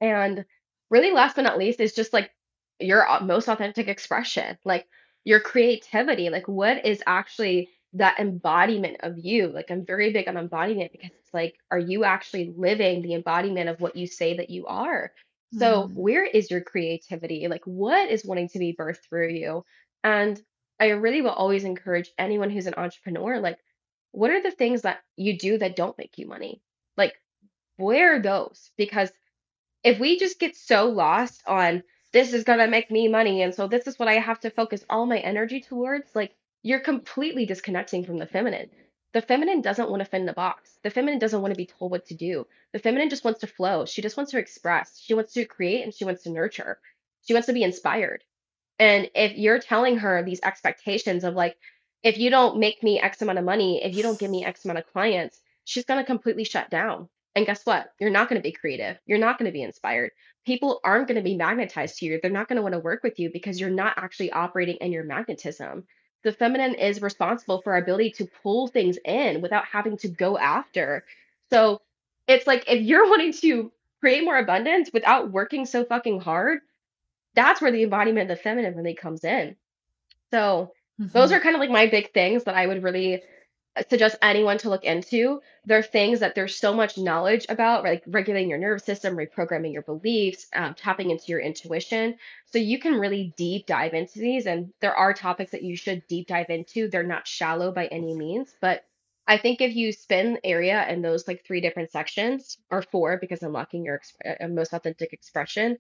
And really, last but not least, is just like your uh, most authentic expression, like your creativity. Like, what is actually that embodiment of you? Like, I'm very big on embodiment because it's like, are you actually living the embodiment of what you say that you are? So, hmm where is your creativity? Like, what is wanting to be birthed through you? And I really will always encourage anyone who's an entrepreneur, like, what are the things that you do that don't make you money? Like, where are those? Because if we just get so lost on this is going to make me money. And so this is what I have to focus all my energy towards. Like you're completely disconnecting from the feminine. The feminine doesn't want to fit in the box. The feminine doesn't want to be told what to do. The feminine just wants to flow. She just wants to express. She wants to create and she wants to nurture. She wants to be inspired. And if you're telling her these expectations of like, if you don't make me X amount of money, if you don't give me X amount of clients, she's going to completely shut down. And guess what? You're not going to be creative. You're not going to be inspired. People aren't going to be magnetized to you. They're not going to want to work with you because you're not actually operating in your magnetism. The feminine is responsible for our ability to pull things in without having to go after. So it's like if you're wanting to create more abundance without working so fucking hard, that's where the embodiment of the feminine really comes in. So those hmm are kind of like my big things that I would really suggest anyone to look into. There are things that there's so much knowledge about, like regulating your nervous system, reprogramming your beliefs, um, tapping into your intuition. So you can really deep dive into these. And there are topics that you should deep dive into. They're not shallow by any means, but I think if you spin area in those like three different sections or four, because unlocking your exp- uh, most authentic expression,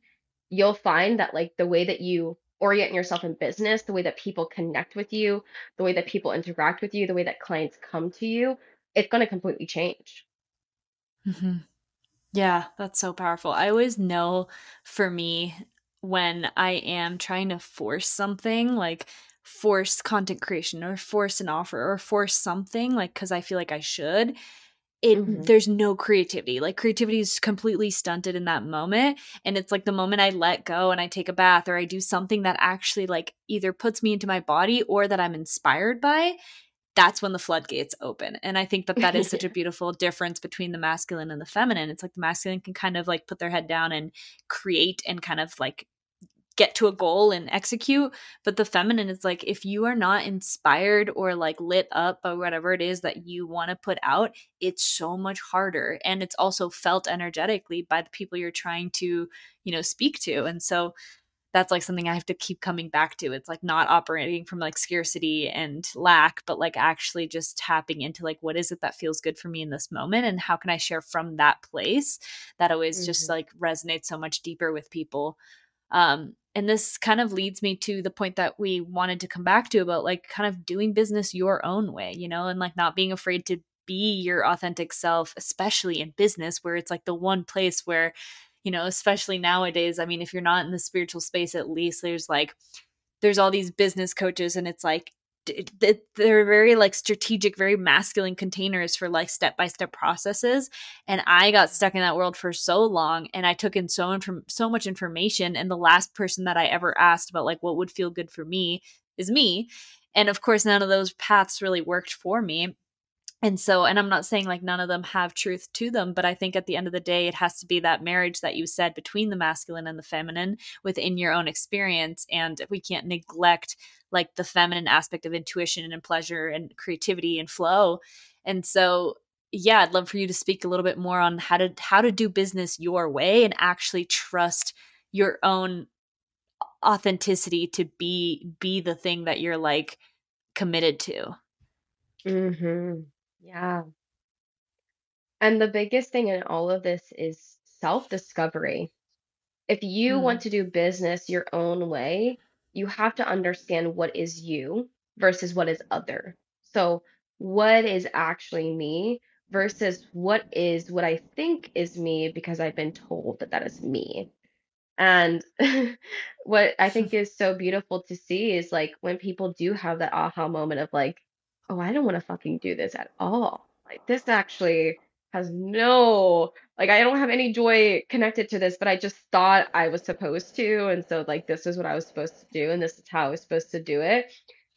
you'll find that like the way that you orient yourself in business, the way that people connect with you, the way that people interact with you, the way that clients come to you, it's going to completely change. hmm Yeah, that's so powerful. I always know for me when I am trying to force something, like force content creation or force an offer or force something, like because I feel like I should, it hmm there's no creativity. Like creativity is completely stunted in that moment. And it's like the moment I let go and I take a bath or I do something that actually like either puts me into my body or that I'm inspired by, that's when the floodgates open. And I think that that is such a beautiful difference between the masculine and the feminine. It's like the masculine can kind of like put their head down and create and kind of like get to a goal and execute. But the feminine is like, if you are not inspired or like lit up by whatever it is that you want to put out, it's so much harder. And it's also felt energetically by the people you're trying to, you know, speak to. And so that's like something I have to keep coming back to. It's like not operating from like scarcity and lack, but like actually just tapping into like what is it that feels good for me in this moment and how can I share from that place that always just hmm like resonates so much deeper with people. Um and this kind of leads me to the point that we wanted to come back to about like kind of doing business your own way, you know, and like not being afraid to be your authentic self, especially in business where it's like the one place where you know, especially nowadays. I mean, if you're not in the spiritual space, at least there's like, there's all these business coaches, and it's like, they're very like strategic, very masculine containers for like step by step processes. And I got stuck in that world for so long, and I took in so inform- so much information. And the last person that I ever asked about like what would feel good for me is me. And of course, none of those paths really worked for me and so and i'm not saying like none of them have truth to them but i think at the end of the day it has to be that marriage that you said between the masculine and the feminine within your own experience. And we can't neglect like the feminine aspect of intuition and pleasure and creativity and flow. And so yeah i'd love for you to speak a little bit more on how to how to do business your way and actually trust your own authenticity to be be the thing that you're like committed to. Hmm Yeah. And the biggest thing in all of this is self-discovery. If you want mm. to do business your own way, you have to understand what is you versus what is other. So, what is actually me versus what is what I think is me because I've been told that that is me. And what I think is so beautiful to see is like when people do have that aha moment of like, oh, I don't want to fucking do this at all. Like this actually has no, like I don't have any joy connected to this, but I just thought I was supposed to. And so like this is what I was supposed to do, and this is how I was supposed to do it.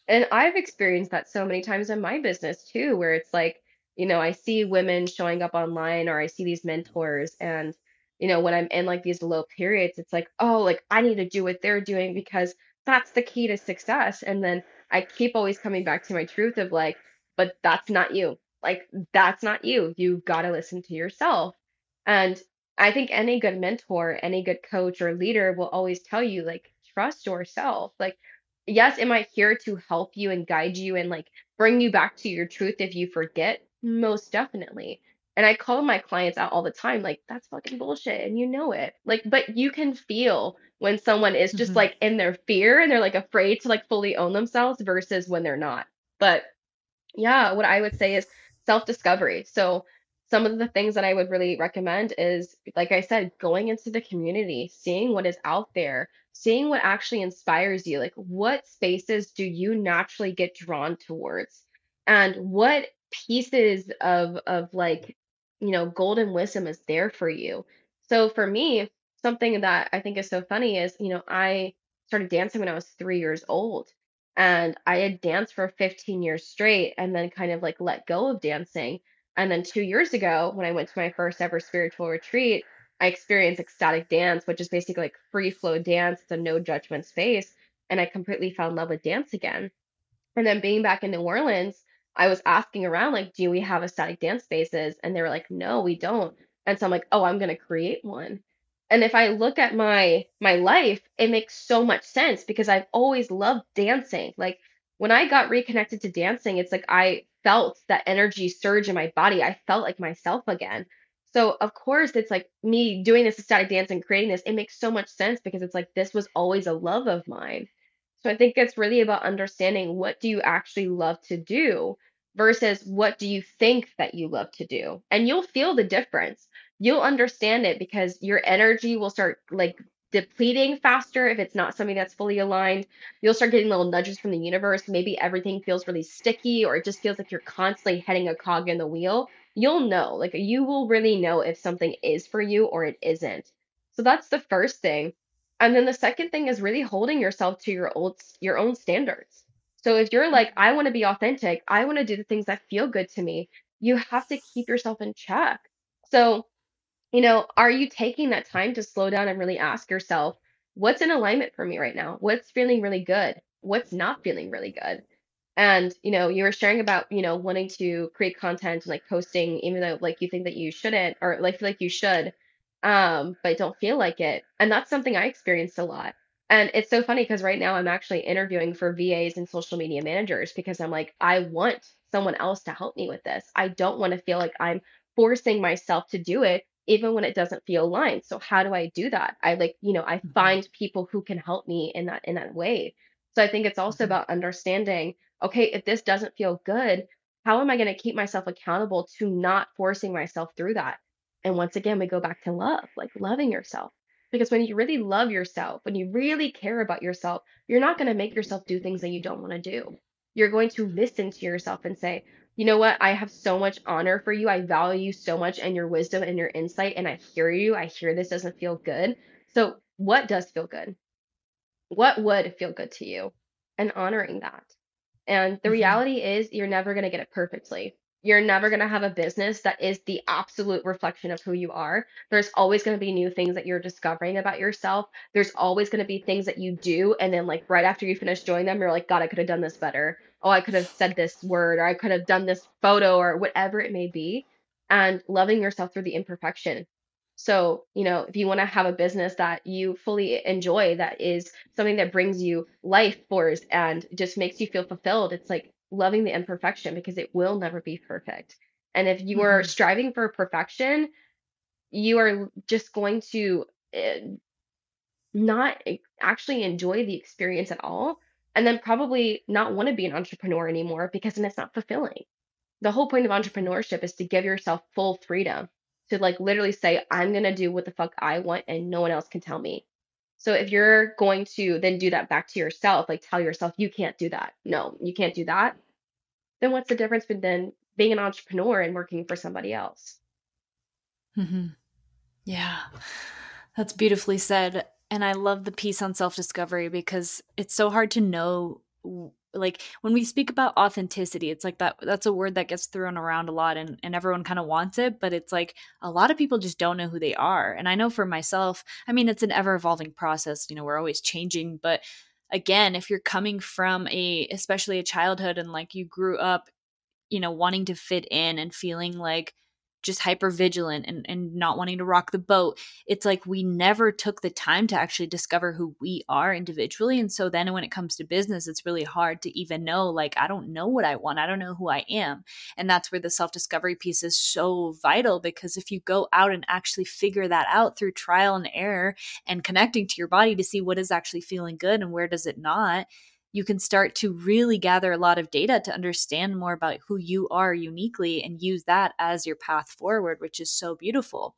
And I've experienced that so many times in my business too, where it's like, you know, I see women showing up online or I see these mentors and you know, when I'm in like these low periods, it's like, oh, like I need to do what they're doing because that's the key to success. And then I keep always coming back to my truth of like, but that's not you. Like, that's not you. You got to listen to yourself. And I think any good mentor, any good coach or leader will always tell you, like, trust yourself. Like, yes, am I here to help you and guide you and like bring you back to your truth if you forget? Most definitely. And I call my clients out all the time, like, that's fucking bullshit. And you know it. Like, but you can feel when someone is just Mhm. like in their fear and they're like afraid to like fully own themselves versus when they're not. But yeah, what I would say is self-discovery. So some of the things that I would really recommend is, like I said, going into the community, seeing what is out there, seeing what actually inspires you. Like, what spaces do you naturally get drawn towards? And what pieces of of like, you know, golden wisdom is there for you? So for me, something that I think is so funny is, you know, I started dancing when I was three years old and I had danced for 15 years straight and then kind of like let go of dancing. And then two years ago, when I went to my first ever spiritual retreat, I experienced ecstatic dance, which is basically like free flow dance. It's a no judgment space. And I completely fell in love with dance again. And then being back in New Orleans, I was asking around, like, do we have ecstatic dance spaces? And they were like, no, we don't. And so I'm like, oh, I'm gonna create one. And if I look at my my life, it makes so much sense because I've always loved dancing. Like when I got reconnected to dancing, it's like I felt that energy surge in my body. I felt like myself again. So of course it's like me doing this ecstatic dance and creating this, it makes so much sense because it's like this was always a love of mine. So I think it's really about understanding what do you actually love to do versus what do you think that you love to do. And you'll feel the difference. You'll understand it because your energy will start like depleting faster if it's not something that's fully aligned. You'll start getting little nudges from the universe. Maybe everything feels really sticky or it just feels like you're constantly heading a cog in the wheel. You'll know, like you will really know if something is for you or it isn't. So that's the first thing. And then the second thing is really holding yourself to your old your own standards. So if you're like, I want to be authentic, I want to do the things that feel good to me, you have to keep yourself in check. So, you know, are you taking that time to slow down and really ask yourself, what's in alignment for me right now? What's feeling really good? What's not feeling really good? And, you know, you were sharing about, you know, wanting to create content and like posting, even though like you think that you shouldn't, or like feel like you should, um, but don't feel like it. And that's something I experienced a lot. And it's so funny because right now I'm actually interviewing for VAs and social media managers because I'm like, I want someone else to help me with this. I don't want to feel like I'm forcing myself to do it even when it doesn't feel aligned. So how do I do that? I like, you know, I Mhm. find people who can help me in that in that way. So I think it's also Mhm. about understanding okay, if this doesn't feel good, how am I going to keep myself accountable to not forcing myself through that? And once again, we go back to love, like loving yourself. Because when you really love yourself, when you really care about yourself, you're not going to make yourself do things that you don't want to do. You're going to listen to yourself and say, you know what? I have so much honor for you. I value you so much and your wisdom and your insight. And I hear you. I hear this doesn't feel good. So, what does feel good? What would feel good to you? And honoring that. And the Mhm. reality is, you're never going to get it perfectly. You're never going to have a business that is the absolute reflection of who you are. There's always going to be new things that you're discovering about yourself. There's always going to be things that you do. And then, like, right after you finish doing them, you're like, God, I could have done this better. Oh, I could have said this word, or I could have done this photo, or whatever it may be. And loving yourself through the imperfection. So, you know, if you want to have a business that you fully enjoy, that is something that brings you life force and just makes you feel fulfilled, it's like loving the imperfection because it will never be perfect. And if you are Mhm. striving for perfection, you are just going to uh, not actually enjoy the experience at all. And then probably not want to be an entrepreneur anymore because then it's not fulfilling the whole point of entrepreneurship is to give yourself full freedom to like literally say, I'm gonna do what the fuck I want and no one else can tell me. So if you're going to then do that back to yourself, like tell yourself you can't do that. No, you can't do that. Then what's the difference between then being an entrepreneur and working for somebody else? Mhm. Yeah. That's beautifully said. And I love the piece on self discovery because it's so hard to know. Like when we speak about authenticity, it's like that that's a word that gets thrown around a lot and, and everyone kind of wants it, but it's like a lot of people just don't know who they are. And I know for myself, I mean, it's an ever evolving process. You know, we're always changing. But again, if you're coming from a, especially a childhood and like you grew up, you know, wanting to fit in and feeling like just hyper vigilant and, and not wanting to rock the boat. It's like we never took the time to actually discover who we are individually. And so then when it comes to business, it's really hard to even know, like, I don't know what I want. I don't know who I am. And that's where the self discovery piece is so vital because if you go out and actually figure that out through trial and error and connecting to your body to see what is actually feeling good and where does it not, you can start to really gather a lot of data to understand more about who you are uniquely and use that as your path forward, which is so beautiful.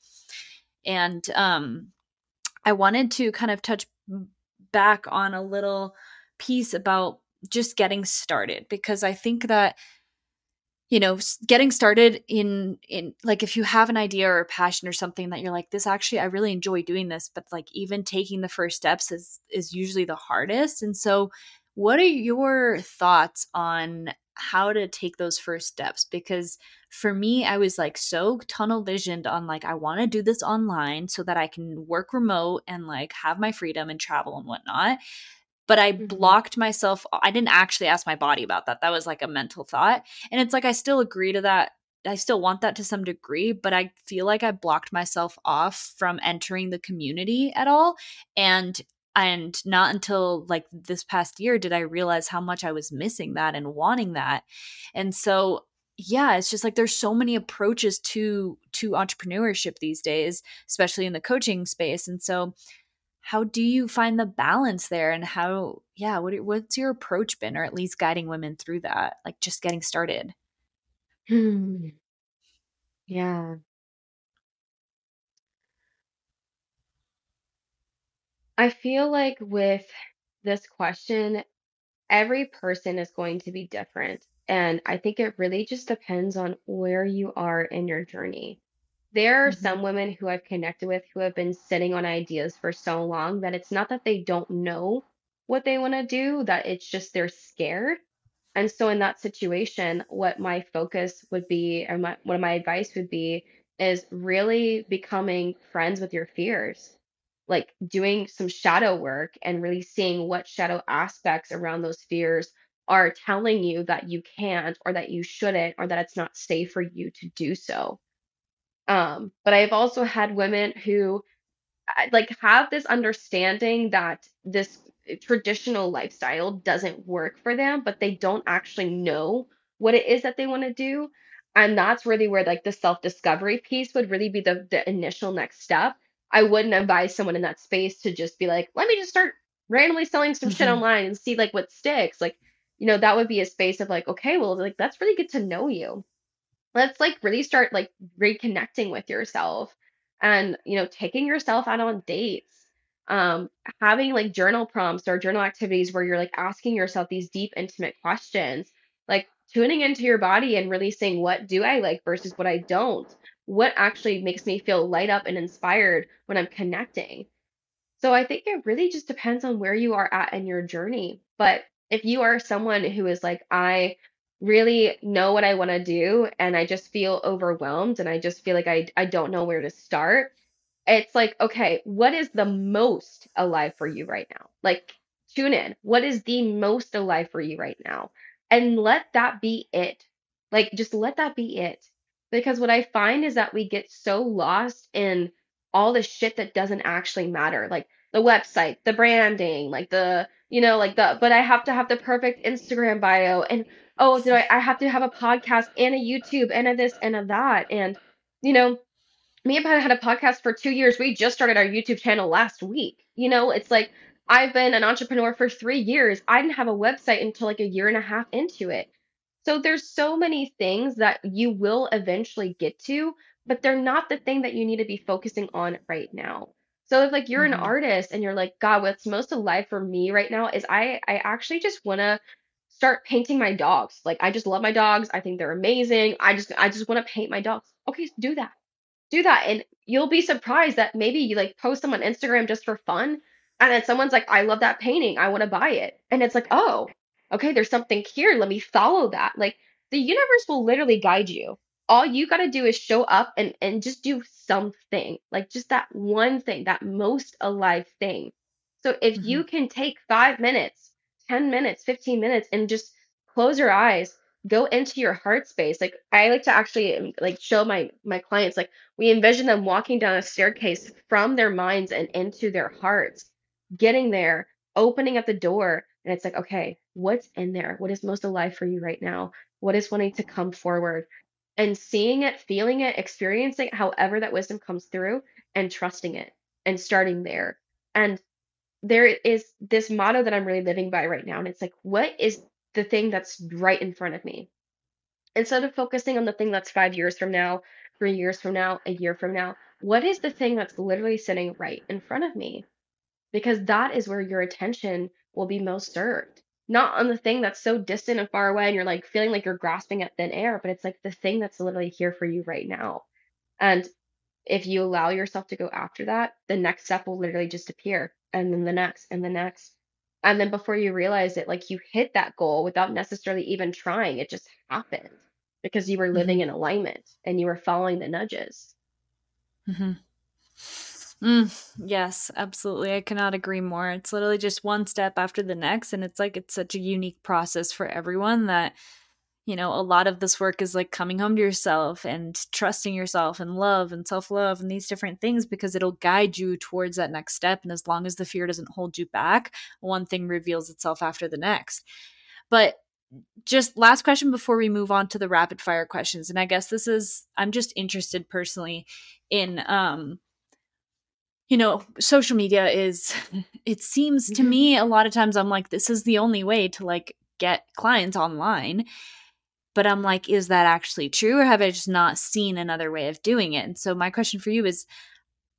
And um, I wanted to kind of touch back on a little piece about just getting started because I think that you know getting started in in like if you have an idea or a passion or something that you're like this actually I really enjoy doing this but like even taking the first steps is is usually the hardest and so what are your thoughts on how to take those first steps? Because for me, I was like so tunnel visioned on like, I want to do this online so that I can work remote and like have my freedom and travel and whatnot. But I mm-hmm. blocked myself. I didn't actually ask my body about that. That was like a mental thought. And it's like, I still agree to that I still want that to some degree, but I feel like I blocked myself off from entering the community at all. And and not until like this past year did i realize how much i was missing that and wanting that. And so yeah it's just like there's so many approaches to to entrepreneurship these days especially in the coaching space. And so how do you find the balance there? And how yeah what, what's your approach been or at least guiding women through that like just getting started? Hmm. yeah I feel like with this question, every person is going to be different. And I think it really just depends on where you are in your journey. There are Mhm. some women who I've connected with who have been sitting on ideas for so long that it's not that they don't know what they want to do, that it's just they're scared. And so in that situation, what my focus would be, or my, what my advice would be, is really becoming friends with your fears like doing some shadow work and really seeing what shadow aspects around those fears are telling you that you can't or that you shouldn't or that it's not safe for you to do so. Um, but I've also had women who like have this understanding that this traditional lifestyle doesn't work for them, but they don't actually know what it is that they want to do. And that's really where like the self-discovery piece would really be the the initial next step. I wouldn't advise someone in that space to just be like, let me just start randomly selling some shit Mhm. online and see like what sticks. Like, you know, that would be a space of like, okay, well, like that's really good to know you let's like really start like reconnecting with yourself and you know taking yourself out on dates um having like journal prompts or journal activities where you're like asking yourself these deep intimate questions tuning into your body and really saying what do i like versus what i don't what actually makes me feel light up and inspired when i'm connecting so I think it really just depends on where you are at in your journey. But if you are someone who is like, I really know what I want to do and I just feel overwhelmed and I just feel like I I don't know where to start, it's like, okay, what is the most alive for you right now? Like, tune in. What is the most alive for you right now? And let that be it. Like, just let that be it. Because what I find is that we get so lost in all the shit that doesn't actually matter. Like the website, the branding, like the, you know, like the, but I have to have the perfect Instagram bio. And oh, do I, I have to have a podcast and a YouTube and a this and a that. And, you know, me and Pat had a podcast for two years. We just started our YouTube channel last week. You know, it's like I've been an entrepreneur for three years. I didn't have a website until like a year and a half into it. So there's so many things that you will eventually get to, but they're not the thing that you need to be focusing on right now. So if like you're an Mhm. artist and you're like, God, what's most alive for me right now is I I actually just wanna start painting my dogs. Like I just love my dogs. I think they're amazing. I just I just want to paint my dogs. Okay, do that do that and you'll be surprised that maybe you like post them on Instagram just for fun and then someone's like I love that painting. I want to buy it. And it's like oh okay there's something here. Let me follow that. Like the universe will literally guide you. All you got to do is show up and and just do something like just that one thing that most alive thing. So if Mhm. you can take 5 minutes 10 minutes 15 minutes and just close your eyes go into your heart space. Like I like to actually um, like show my my clients like we envision them walking down a staircase from their minds and into their hearts, getting there, opening up the door, and it's like, okay, what's in there? What is most alive for you right now? What is wanting to come forward? And seeing it, feeling it, experiencing it, however that wisdom comes through, and trusting it and starting there. And there is this motto that I'm really living by right now. And it's like, what is the thing that's right in front of me? Instead of focusing on the thing that's five years from now, three years from now, a year from now, what is the thing that's literally sitting right in front of me? Because that is where your attention will be most served. Not on the thing that's so distant and far away and you're like feeling like you're grasping at thin air, but it's like the thing that's literally here for you right now. And if you allow yourself to go after that, the next step will literally just appear and then the next and the next. And then before you realize it, like you hit that goal without necessarily even trying. It just happened because you were living Mm-hmm. in alignment and you were following the nudges. Mm-hmm. Mm, yes, absolutely. I cannot agree more. It's literally just one step after the next. And it's like it's such a unique process for everyone that, you know, a lot of this work is like coming home to yourself and trusting yourself and love and self love and these different things because it'll guide you towards that next step. And as long as the fear doesn't hold you back, one thing reveals itself after the next. But just last question before we move on to the rapid fire questions. And I guess this is, I'm just interested personally in, um, you know, social media is, it seems to me a lot of times I'm like, this is the only way to like get clients online. But I'm like, is that actually true or have I just not seen another way of doing it? And so my question for you is,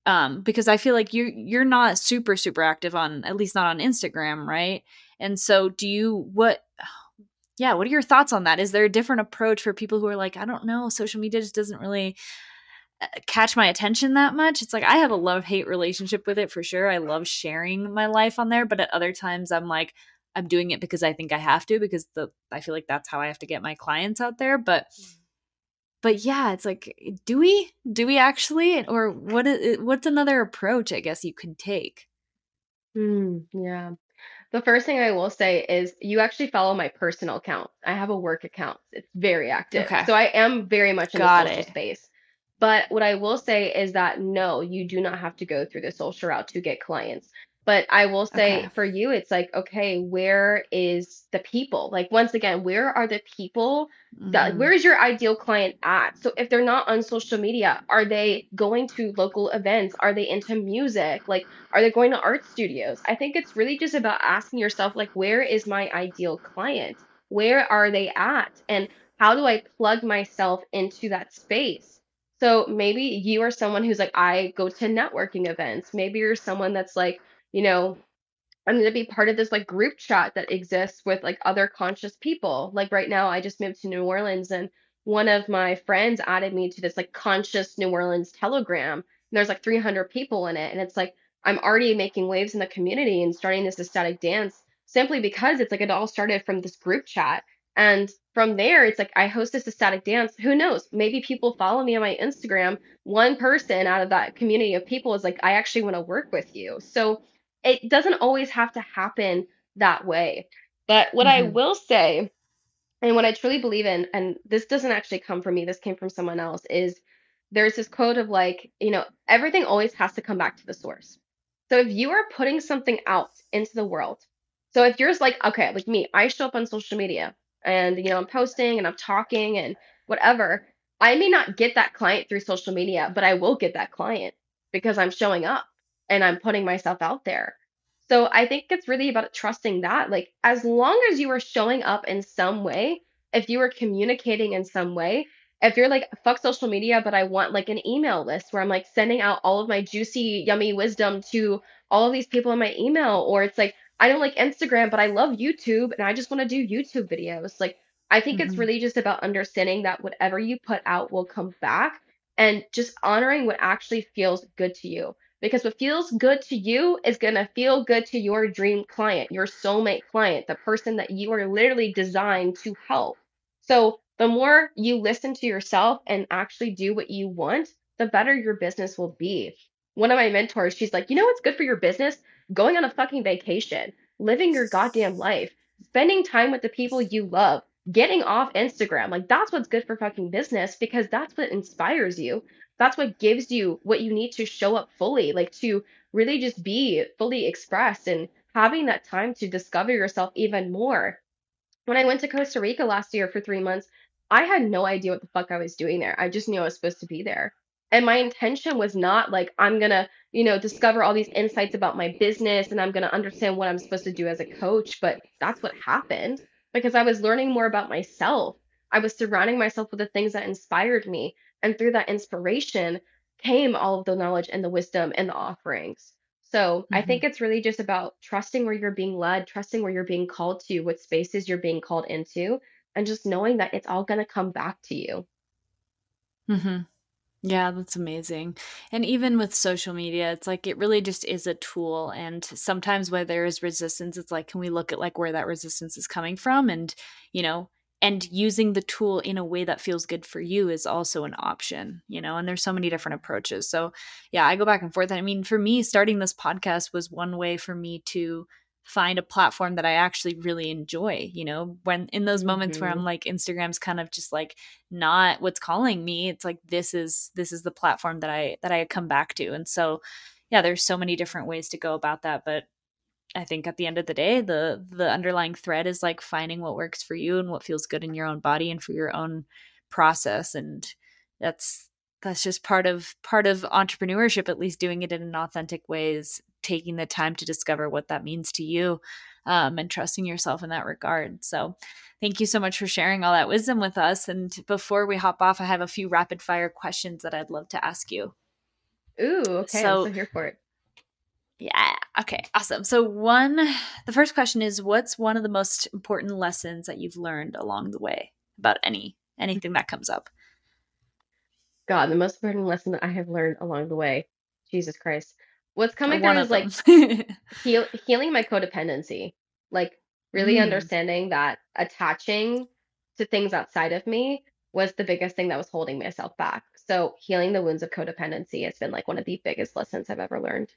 um, because I feel like you're you're not super super active on at least not on Instagram, right? And so do you what yeah, what are your thoughts on that? Is there a different approach for people who are like, I don't know, social media just doesn't really catch my attention that much. It's like I have a love hate relationship with it for sure. I love sharing my life on there, but at other times I'm like I'm doing it because I think I have to because the I feel like that's how I have to get my clients out there, but but yeah, it's like do we do we actually or what is what's another approach I guess you can take? Hmm, yeah. The first thing I will say is you actually follow my personal account. I have a work account. It's very active. Okay. So I am very much in the Got social it. space. But what I will say is that no, you do not have to go through the social route to get clients. But I will say Okay. for you, it's like, okay, where is the people? Like, once again, where are the people that, Mhm. where is your ideal client at? So if they're not on social media, are they going to local events? Are they into music? Like, are they going to art studios? I think it's really just about asking yourself, like, where is my ideal client? Where are they at? And how do I plug myself into that space? So maybe you are someone who's like, I go to networking events. Maybe you're someone that's like, you know, I'm going to be part of this like group chat that exists with like other conscious people. Like right now, I just moved to New Orleans and one of my friends added me to this like conscious New Orleans Telegram. And there's like 300 people in it. And it's like I'm already making waves in the community and starting this ecstatic dance simply because it's like it all started from this group chat. And from there, it's like I host this ecstatic dance. Who knows? Maybe people follow me on my Instagram. One person out of that community of people is like, I actually want to work with you. So, it doesn't always have to happen that way. But what I Mhm. will say, and what I truly believe in, and this doesn't actually come from me, this came from someone else, is there's this quote of like, you know, everything always has to come back to the source. So if you are putting something out into the world, so if you're like, okay, like me, I show up on social media and, you know, I'm posting and I'm talking and whatever, I may not get that client through social media, but I will get that client because I'm showing up and I'm putting myself out there. So I think it's really about trusting that. Like, as long as you are showing up in some way, if you are communicating in some way, if you're like, fuck social media, but I want like an email list where I'm like sending out all of my juicy, yummy wisdom to all of these people in my email, or it's like, I don't like Instagram, but I love YouTube and I just want to do YouTube videos. Like, I think it's Mhm. really just about understanding that whatever you put out will come back and just honoring what actually feels good to you because what feels good to you is going to feel good to your dream client, your soulmate client, the person that you are literally designed to help. So, the more you listen to yourself and actually do what you want, the better your business will be. One of my mentors, she's like, you know what's good for your business? Going on a fucking vacation, living your goddamn life, spending time with the people you love, getting off Instagram. Like that's what's good for fucking business because that's what inspires you. That's what gives you what you need to show up fully, like to really just be fully expressed and having that time to discover yourself even more. When I went to Costa Rica last year for three months, I had no idea what the fuck I was doing there. I just knew I was supposed to be there. And my intention was not like, I'm gonna, you know, discover all these insights about my business and I'm gonna understand what I'm supposed to do as a coach. But that's what happened because I was learning more about myself. I was surrounding myself with the things that inspired me. And through that inspiration came all of the knowledge and the wisdom and the offerings. So I hmm think it's really just about trusting where you're being led, trusting where you're being called to, what spaces you're being called into, and just knowing that it's all going to come back to you. hmm Yeah, that's amazing. And even with social media, it's like it really just is a tool. And sometimes where there is resistance, it's like, can we look at like where that resistance is coming from? And, you know, and using the tool in a way that feels good for you is also an option, you know, and there's so many different approaches. So, yeah, I go back and forth. I mean, for me, starting this podcast was one way for me to find a platform that I actually really enjoy, you know, when in those moments where I'm hmm like Instagram's kind of just like not what's calling me, it's like this is this is the platform that I that I come back to. And so yeah, there's so many different ways to go about that, but I think at the end of the day, the the underlying thread is like finding what works for you and what feels good in your own body and for your own process and that's that's just part of part of entrepreneurship at least doing it in an authentic way is taking the time to discover what that means to you um, and trusting yourself in that regard so thank you so much for sharing all that wisdom with us and before we hop off i have a few rapid fire questions that i'd love to ask you Ooh, okay. So, I'm here for it. yeah. Okay. Awesome. So, one, the first question is what's one of the most important lessons that you've learned along the way about any anything that comes up? God, the most important lesson that I have learned along the way, Jesus Christ. What's coming through is like heal, healing my codependency. Like really mm, understanding that attaching to things outside of me was the biggest thing that was holding myself back. So healing the wounds of codependency has been like one of the biggest lessons I've ever learned.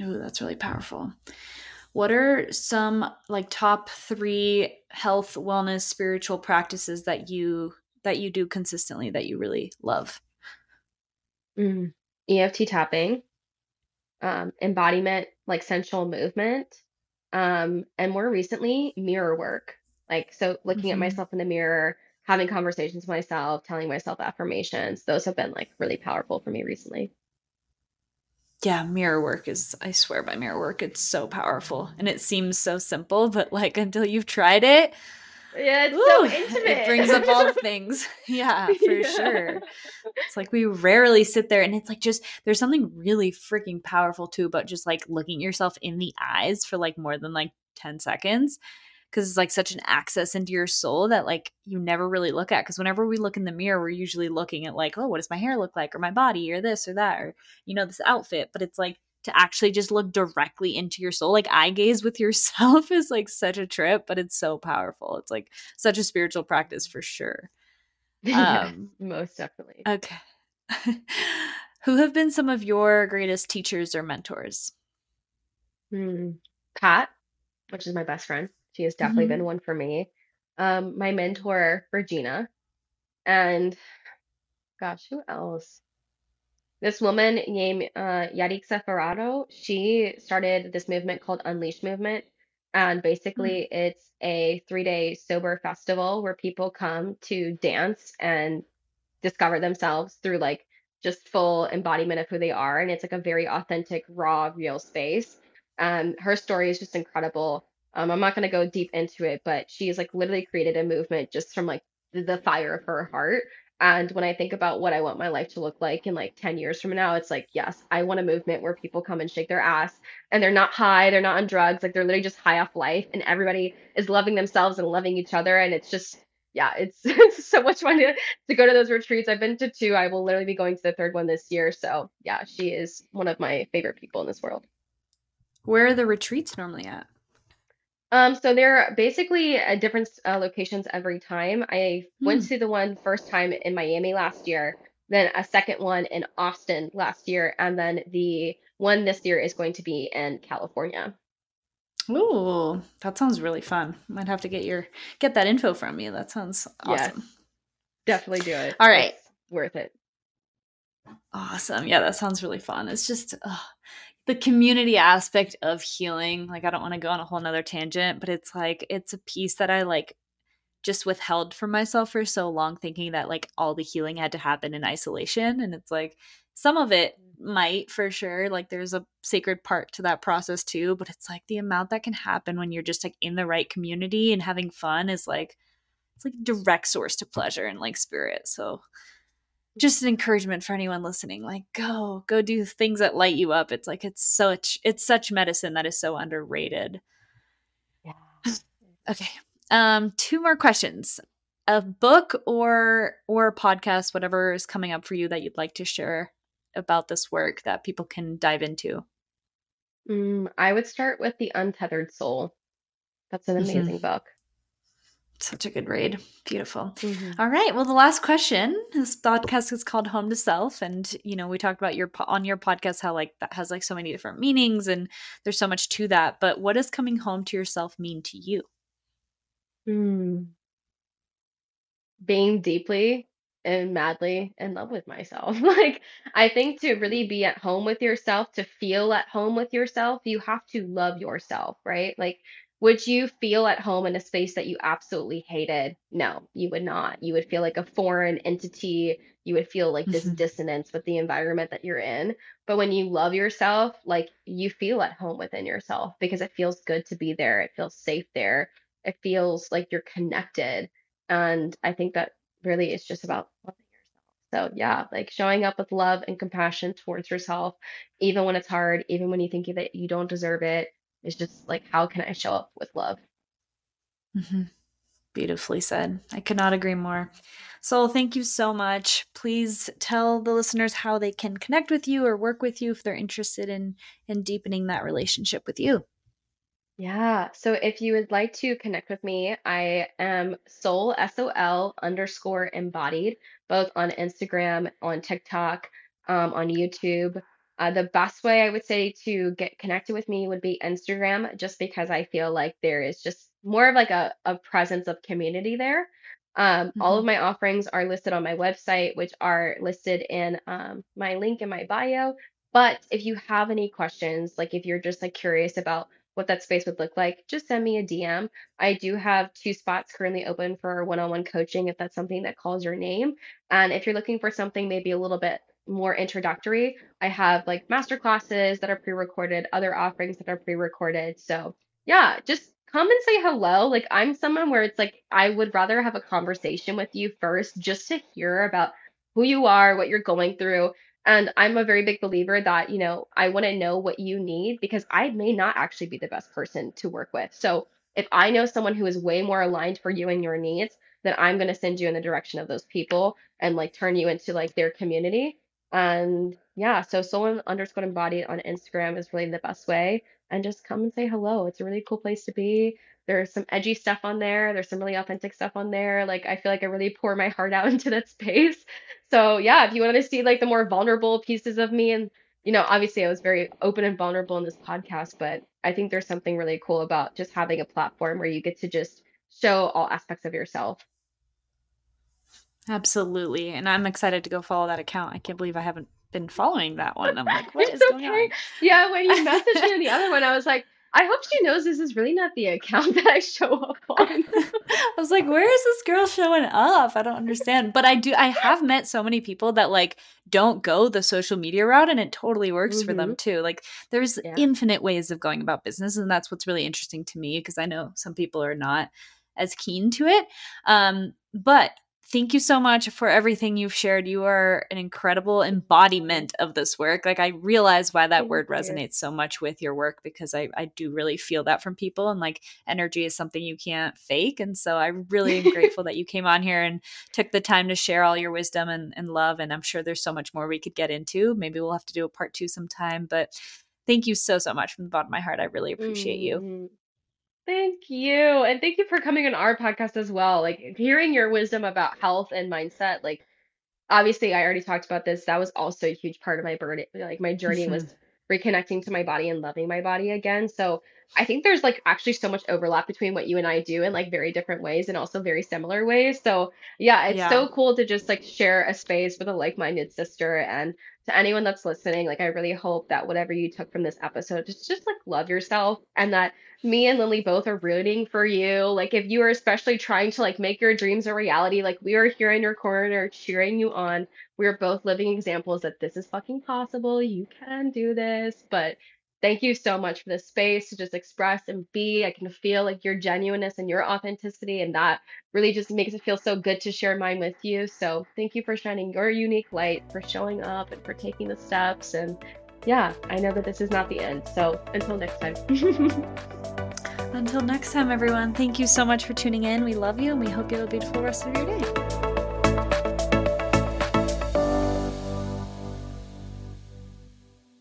oh, that's really powerful. What are some like top three health, wellness, spiritual practices that you that you do consistently that you really love? Mm. EFT tapping, um, embodiment, like sensual movement, um, and more recently, mirror work. Like, so looking at hmm myself in the mirror, having conversations with myself, telling myself affirmations, those have been like really powerful for me recently. Yeah, mirror work is, I swear by mirror work, it's so powerful. And it seems so simple, but like until you've tried it, Yeah, it's so Ooh, it brings up all the things. Yeah, for Yeah. sure. It's like we rarely sit there and it's like just there's something really freaking powerful too about just like looking yourself in the eyes for like more than like 10 seconds because it's like such an access into your soul that like you never really look at because whenever we look in the mirror we're usually looking at like oh what does my hair look like or my body or this or that or you know this outfit but it's like to actually just look directly into your soul like eye gaze with yourself is like such a trip but it's so powerful it's like such a spiritual practice for sure um most definitely. okay who have been some of your greatest teachers or mentors Hmm. Pat, which is my best friend, she has definitely hmm been one for me. Um, my mentor, Regina, and gosh, who else? This woman named uh, Yarixa Ferraro, she started this movement called Unleash Movement. And basically, it's a three day sober festival where people come to dance and discover themselves through like just full embodiment of who they are. And it's like a very authentic, raw, real space. Um, her story is just incredible. Um, I'm not going to go deep into it, but she's like literally created a movement just from like the, the fire of her heart. And when I think about what I want my life to look like in like 10 years from now, it's like, yes, I want a movement where people come and shake their ass and they're not high, they're not on drugs, like they're literally just high off life and everybody is loving themselves and loving each other. And it's just, yeah, it's, it's so much fun to, to go to those retreats. I've been to two. I will literally be going to the third one this year. So yeah, she is one of my favorite people in this world. where are the retreats normally at Um, so they're basically at different uh, locations every time. I went hmm. to the one first time in Miami last year, then a second one in Austin last year, and then the one this year is going to be in California. Ooh, that sounds really fun. Might have to get your get that info from you. That sounds Yes, awesome. definitely do it. All right. It's worth it. Awesome. Yeah, that sounds really fun. It's just ugh, the community aspect of healing. Like, I don't want to go on a whole nother tangent, but it's like, it's a piece that I like just withheld from myself for so long, thinking that like all the healing had to happen in isolation. And it's like, some of it might for sure. Like, there's a sacred part to that process too, but it's like the amount that can happen when you're just like in the right community and having fun is like, it's like direct source to pleasure and like spirit. So, just an encouragement for anyone listening like go go do things that light you up it's like it's such it's such medicine that is so underrated Yeah. okay um two more questions a book or or a podcast whatever is coming up for you that you'd like to share about this work that people can dive into Mm, I would start with The Untethered Soul. That's an Mhm. amazing book. Such a good read beautiful Mhm. All right. Well, the last question. This podcast is called Home to Self, and you know we talked about your on your podcast how like that has like so many different meanings, and there's so much to that. But what does coming home to yourself mean to you? Mm. Being deeply and madly in love with myself. Like, I think to really be at home with yourself, to feel at home with yourself, you have to love yourself, right? Like, would you feel at home in a space that you absolutely hated? No, you would not. You would feel like a foreign entity. You would feel like this Mhm. dissonance with the environment that you're in. But when you love yourself, like you feel at home within yourself because it feels good to be there. It feels safe there. It feels like you're connected. And I think that really is just about loving yourself. So, yeah, like showing up with love and compassion towards yourself, even when it's hard, even when you think that you don't deserve it, it's just like, how can I show up with love? Mhm. Beautifully said. I could not agree more. Sol, thank you so much. Please tell the listeners how they can connect with you or work with you if they're interested in in deepening that relationship with you. Yeah. So if you would like to connect with me, I am sol, S O L underscore embodied, both on Instagram, on TikTok, um, on YouTube. Uh, the best way I would say to get connected with me would be Instagram, just because I feel like there is just more of like a, a presence of community there. Um, all of my offerings are listed on my website, which are listed in um, my link in my bio. But if you have any questions, like if you're just like curious about what that space would look like, just send me a DM. I do have two spots currently open for one-on-one coaching if that's something that calls your name. And if you're looking for something maybe a little bit more introductory, I have like master classes that are pre-recorded, other offerings that are pre-recorded. So, yeah, just come and say hello. Like I'm someone where it's like I would rather have a conversation with you first just to hear about who you are, what you're going through, and I'm a very big believer that, you know, I want to know what you need because I may not actually be the best person to work with. So if I know someone who is way more aligned for you and your needs, then I'm going to send you in the direction of those people and like turn you into like their community. And yeah, so sol underscore embodied on Instagram is really the best way. And just come and say hello. It's a really cool place to be. There's some edgy stuff on there. There's some really authentic stuff on there. Like I feel like I really pour my heart out into that space. So yeah, if you want to see like the more vulnerable pieces of me and you know, obviously I was very open and vulnerable in this podcast, but I think there's something really cool about just having a platform where you get to just show all aspects of yourself. Absolutely. And I'm excited to go follow that account. I can't believe I haven't been following that one. I'm like, what is is going on? Yeah, when you messaged me on the other one, I was like, I hope she knows this is really not the account that I show up on. I was like, where is this girl showing up? I don't understand. But I do I have met so many people that like don't go the social media route and it totally works for them too. Like there's Yeah. infinite ways of going about business and that's what's really interesting to me because I know some people are not as keen to it. Um but thank you so much for everything you've shared. You are an incredible embodiment of this work. Like I realize why that Thank word you. resonates so much with your work because I I do really feel that from people and like energy is something you can't fake. And so I really am grateful that you came on here and took the time to share all your wisdom and, and love. And I'm sure there's so much more we could get into. Maybe we'll have to do a part two sometime. But thank you so, so much from the bottom of my heart. I really appreciate you. Mm-hmm. Thank you. And thank you for coming on our podcast as well. Like hearing your wisdom about health and mindset, like obviously I already talked about this. That was also a huge part of my burden. Like my journey was reconnecting to my body and loving my body again. So I think there's like actually so much overlap between what you and I do in like very different ways and also very similar ways. So yeah, it's Yeah. so cool to just like share a space with a like-minded sister. And to anyone that's listening, like I really hope that whatever you took from this episode, just just like love yourself and that me and Lilly both are rooting for you. Like if you are especially trying to like make your dreams a reality, like we are here in your corner cheering you on. We are both living examples that this is fucking possible. You can do this. But thank you so much for this space to just express and be. I can feel like your genuineness and your authenticity, and that really just makes it feel so good to share mine with you. So thank you for shining your unique light, for showing up, and for taking the steps. And yeah, I know that this is not the end. So until next time. Until next time, everyone, thank you so much for tuning in. We love you and we hope you have a beautiful rest of your day.